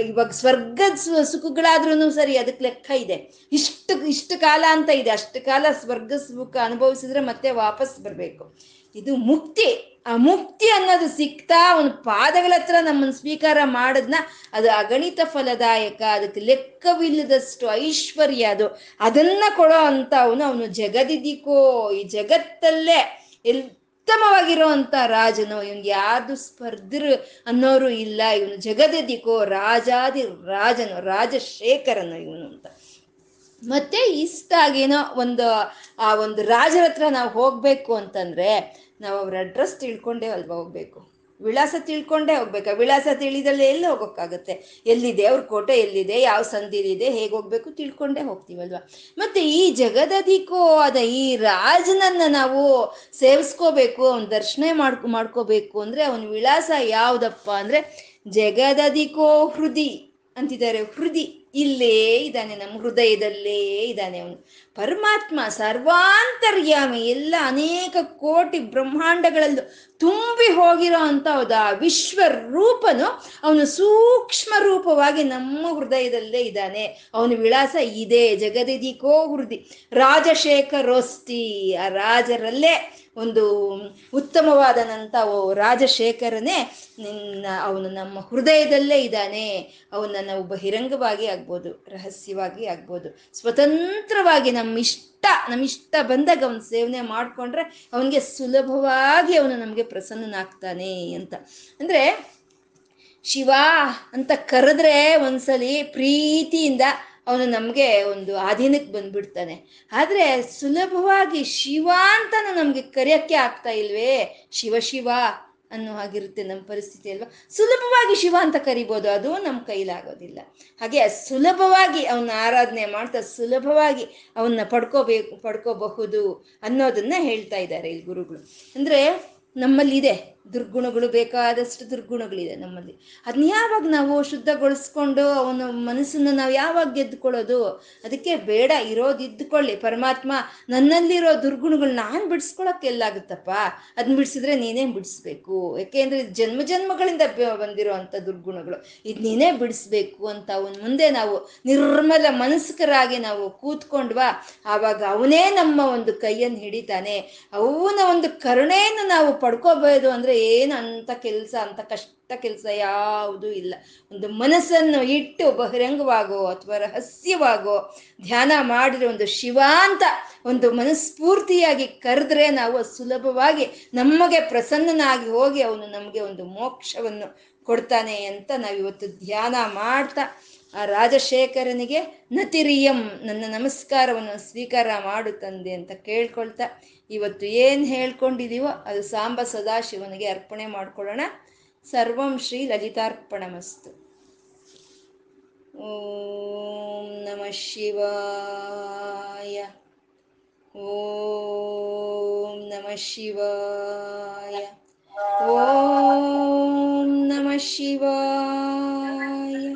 ಇವಾಗ ಸ್ವರ್ಗದ ಸುಖಗಳಾದ್ರೂ ಸರಿ ಅದಕ್ಕೆ ಲೆಕ್ಕ ಇದೆ. ಇಷ್ಟು ಇಷ್ಟು ಕಾಲ ಅಂತ ಇದೆ. ಅಷ್ಟು ಕಾಲ ಸ್ವರ್ಗ ಸುಖ ಅನುಭವಿಸಿದ್ರೆ ಮತ್ತೆ ವಾಪಸ್ ಬರಬೇಕು. ಇದು ಮುಕ್ತಿ. ಆ ಮುಕ್ತಿ ಅನ್ನೋದು ಸಿಕ್ತಾ ಅವನ ಪಾದಗಳ ಹತ್ರ ನಮ್ಮನ್ನು ಸ್ವೀಕಾರ ಮಾಡದ್ನ ಅದು ಅಗಣಿತ ಫಲದಾಯಕ, ಅದಕ್ಕೆ ಲೆಕ್ಕವಿಲ್ಲದಷ್ಟು ಐಶ್ವರ್ಯ ಅದು. ಅದನ್ನ ಕೊಡೋ ಅಂತ ಅವನು ಅವನು ಜಗದಿದಿಕೋ. ಈ ಜಗತ್ತಲ್ಲೇ ಎಲ್ ಉತ್ತಮವಾಗಿರುವಂತ ರಾಜನು ಇವನ್ ಯಾರ್ದು ಸ್ಪರ್ಧರು ಅನ್ನೋರು ಇಲ್ಲ. ಇವನು ಜಗದದಿಕೋ ರಾಜಾದಿ ರಾಜನು, ರಾಜಶೇಖರನು ಇವನು ಅಂತ. ಮತ್ತೆ ಇಷ್ಟಾಗೇನೋ ಒಂದು, ಆ ಒಂದು ರಾಜರ ಹತ್ರ ನಾವು ಹೋಗ್ಬೇಕು ಅಂತಂದ್ರೆ ನಾವು ಅವ್ರ ಅಡ್ರೆಸ್ ತಿಳ್ಕೊಂಡೇ ಅಲ್ವಾ ಹೋಗ್ಬೇಕು. ವಿಳಾಸ ತಿಳ್ಕೊಂಡೇ ಹೋಗ್ಬೇಕಾ. ವಿಳಾಸ ತಿಳಿದಲ್ಲಿ ಎಲ್ಲಿ ಹೋಗೋಕ್ಕಾಗುತ್ತೆ? ಎಲ್ಲಿದೆ? ಅವ್ರ ಕೋಟೆ ಎಲ್ಲಿದೆ? ಯಾವ ಸಂದಿಲಿದೆ? ಹೇಗೆ ಹೋಗ್ಬೇಕು ತಿಳ್ಕೊಂಡೇ ಹೋಗ್ತೀವಲ್ವಾ? ಮತ್ತೆ ಈ ಜಗದಧಿಕೋ ಆದ ಈ ರಾಜನನ್ನ ನಾವು ಸೇವಿಸ್ಕೋಬೇಕು, ಅವನ ದರ್ಶನ ಮಾಡ್ಕೊ, ಮಾಡ್ಕೋಬೇಕು ಅಂದ್ರೆ ಅವನ ವಿಳಾಸ ಯಾವ್ದಪ್ಪ ಅಂದ್ರೆ ಜಗದಧಿಕೋ ಹೃದಿ ಅಂತಿದ್ದಾರೆ. ಹೃದಿ. ಇಲ್ಲೇ ಇದ್ದಾನೆ, ನಮ್ಮ ಹೃದಯದಲ್ಲೇ ಇದ್ದಾನೆ ಅವನು. ಪರಮಾತ್ಮ ಸರ್ವಾಂತರ್ಯಾಮಿ, ಎಲ್ಲ ಅನೇಕ ಕೋಟಿ ಬ್ರಹ್ಮಾಂಡಗಳಲ್ಲೂ ತುಂಬಿ ಹೋಗಿರೋ ಅಂತ ವಿಶ್ವ ರೂಪನು ಅವನು ಸೂಕ್ಷ್ಮ ರೂಪವಾಗಿ ನಮ್ಮ ಹೃದಯದಲ್ಲೇ ಇದ್ದಾನೆ. ಅವನ ವಿಳಾಸ ಇದೆ, ಜಗದಿದಿಕೋ ಹೃದಿ ರಾಜಶೇಖರೋಸ್ತಿ ಆ ರಾಜರಲ್ಲೇ ಒಂದು ಉತ್ತಮವಾದನಂತ ಓ ರಾಜಶೇಖರನೇ ನಿನ್ನ, ಅವನು ನಮ್ಮ ಹೃದಯದಲ್ಲೇ ಇದ್ದಾನೆ. ಅವನ್ನ ನಾವು ಬಹಿರಂಗವಾಗಿ ಆಗ್ಬೋದು, ರಹಸ್ಯವಾಗಿ ಆಗ್ಬೋದು. ಸ್ವತಂತ್ರವಾಗಿ ನಮ್ಮ ಇಷ್ಟ ನಮ್ಮ ಇಷ್ಟ ಬಂದಾಗ ಅವನ ಸೇವನೆ ಮಾಡಿಕೊಂಡ್ರೆ ಅವನಿಗೆ ಸುಲಭವಾಗಿ ಅವನು ನಮಗೆ ಪ್ರಸನ್ನನಾಗ್ತಾನೆ ಅಂತ. ಅಂದರೆ ಶಿವ ಅಂತ ಕರೆದ್ರೆ ಒಂದ್ಸಲಿ ಪ್ರೀತಿಯಿಂದ ಅವನು ನಮಗೆ ಒಂದು ಆಧೀನಕ್ಕೆ ಬಂದ್ಬಿಡ್ತಾನೆ. ಆದರೆ ಸುಲಭವಾಗಿ ಶಿವ ಅಂತಾನು ನಮಗೆ ಕರೆಯಕ್ಕೆ ಆಗ್ತಾ ಇಲ್ವೇ? ಶಿವ ಶಿವ ಅನ್ನೋ ಹಾಗಿರುತ್ತೆ ನಮ್ಮ ಪರಿಸ್ಥಿತಿ ಅಲ್ವಾ? ಸುಲಭವಾಗಿ ಶಿವ ಅಂತ ಕರಿಬೋದು, ಅದು ನಮ್ಮ ಕೈಲಾಗೋದಿಲ್ಲ. ಹಾಗೆ ಸುಲಭವಾಗಿ ಅವನ ಆರಾಧನೆ ಮಾಡ್ತಾ ಸುಲಭವಾಗಿ ಅವನ್ನ ಪಡ್ಕೋಬೇಕು, ಪಡ್ಕೋಬಹುದು ಅನ್ನೋದನ್ನ ಹೇಳ್ತಾ ಇದ್ದಾರೆ ಇಲ್ಲಿ ಗುರುಗಳು. ಅಂದ್ರೆ ನಮ್ಮಲ್ಲಿದೆ. ದುರ್ಗುಣಗಳು ಬೇಕಾದಷ್ಟು ದುರ್ಗುಣಗಳಿದೆ ನಮ್ಮಲ್ಲಿ. ಅದನ್ನ ಯಾವಾಗ ನಾವು ಶುದ್ಧಗೊಳಿಸ್ಕೊಂಡು ಅವನ ಮನಸ್ಸನ್ನು ನಾವು ಯಾವಾಗ ಗೆದ್ದುಕೊಳ್ಳೋದು ಅದಕ್ಕೆ ಬೇಡ, ಇರೋದು ಇದ್ದುಕೊಳ್ಳಿ. ಪರಮಾತ್ಮ ನನ್ನಲ್ಲಿರೋ ದುರ್ಗುಣಗಳು ನಾನು ಬಿಡಿಸ್ಕೊಳಕ್ಕೆ ಎಲ್ಲಾಗುತ್ತಪ್ಪ? ಅದನ್ನ ಬಿಡಿಸಿದ್ರೆ ನೀನೇ ಬಿಡಿಸ್ಬೇಕು. ಯಾಕೆಂದ್ರೆ ಜನ್ಮ ಜನ್ಮಗಳಿಂದ ಬ- ಬಂದಿರೋ ಅಂಥ ದುರ್ಗುಣಗಳು. ಇದು ನೀನೇ ಬಿಡಿಸ್ಬೇಕು ಅಂತ ಅವನ ಮುಂದೆ ನಾವು ನಿರ್ಮಲ ಮನಸ್ಕರಾಗಿ ನಾವು ಕೂತ್ಕೊಂಡ್ವಾ ಆವಾಗ ಅವನೇ ನಮ್ಮ ಒಂದು ಕೈಯನ್ನು ಹಿಡಿತಾನೆ. ಅವನ ಒಂದು ಕರುಣೆಯನ್ನು ನಾವು ಪಡ್ಕೋಬಹುದು ಅಂದ್ರೆ ಏನು ಅಂತ ಕೆಲಸ, ಅಂತ ಕಷ್ಟ ಕೆಲಸ ಯಾವುದು ಇಲ್ಲ. ಒಂದು ಮನಸ್ಸನ್ನು ಇಟ್ಟು ಬಹಿರಂಗವಾಗೋ ಅಥವಾ ರಹಸ್ಯವಾಗೋ ಧ್ಯಾನ ಮಾಡಿದ್ರೆ ಒಂದು ಶಿವ ಅಂತ ಒಂದು ಮನಸ್ಫೂರ್ತಿಯಾಗಿ ಕರೆದ್ರೆ ನಾವು ಸುಲಭವಾಗಿ ನಮಗೆ ಪ್ರಸನ್ನನಾಗಿ ಹೋಗಿ ಅವನು ನಮಗೆ ಒಂದು ಮೋಕ್ಷವನ್ನು ಕೊಡ್ತಾನೆ ಅಂತ ನಾವಿವತ್ತು ಧ್ಯಾನ ಮಾಡ್ತಾ ಆ ರಾಜಶೇಖರನಿಗೆ, ನತಿರಿಯಂ, ನನ್ನ ನಮಸ್ಕಾರವನ್ನು ಸ್ವೀಕಾರ ಮಾಡು ತಂದೆ ಅಂತ ಕೇಳ್ಕೊಳ್ತಾ, ಇವತ್ತು ಏನು ಹೇಳ್ಕೊಂಡಿದೀವೋ, ಅದು ಸಾಂಬ ಸದಾಶಿವನಿಗೆ ಅರ್ಪಣೆ ಮಾಡ್ಕೊಳ್ಳೋಣ. ಸರ್ವಂ ಶ್ರೀ ಲಲಿತಾರ್ಪಣಮಸ್ತು. ಓಂ ನಮಃ ಶಿವಾಯ. ಓಂ ನಮಃ ಶಿವಾಯ. ಓಂ ನಮಃ ಶಿವಾಯ.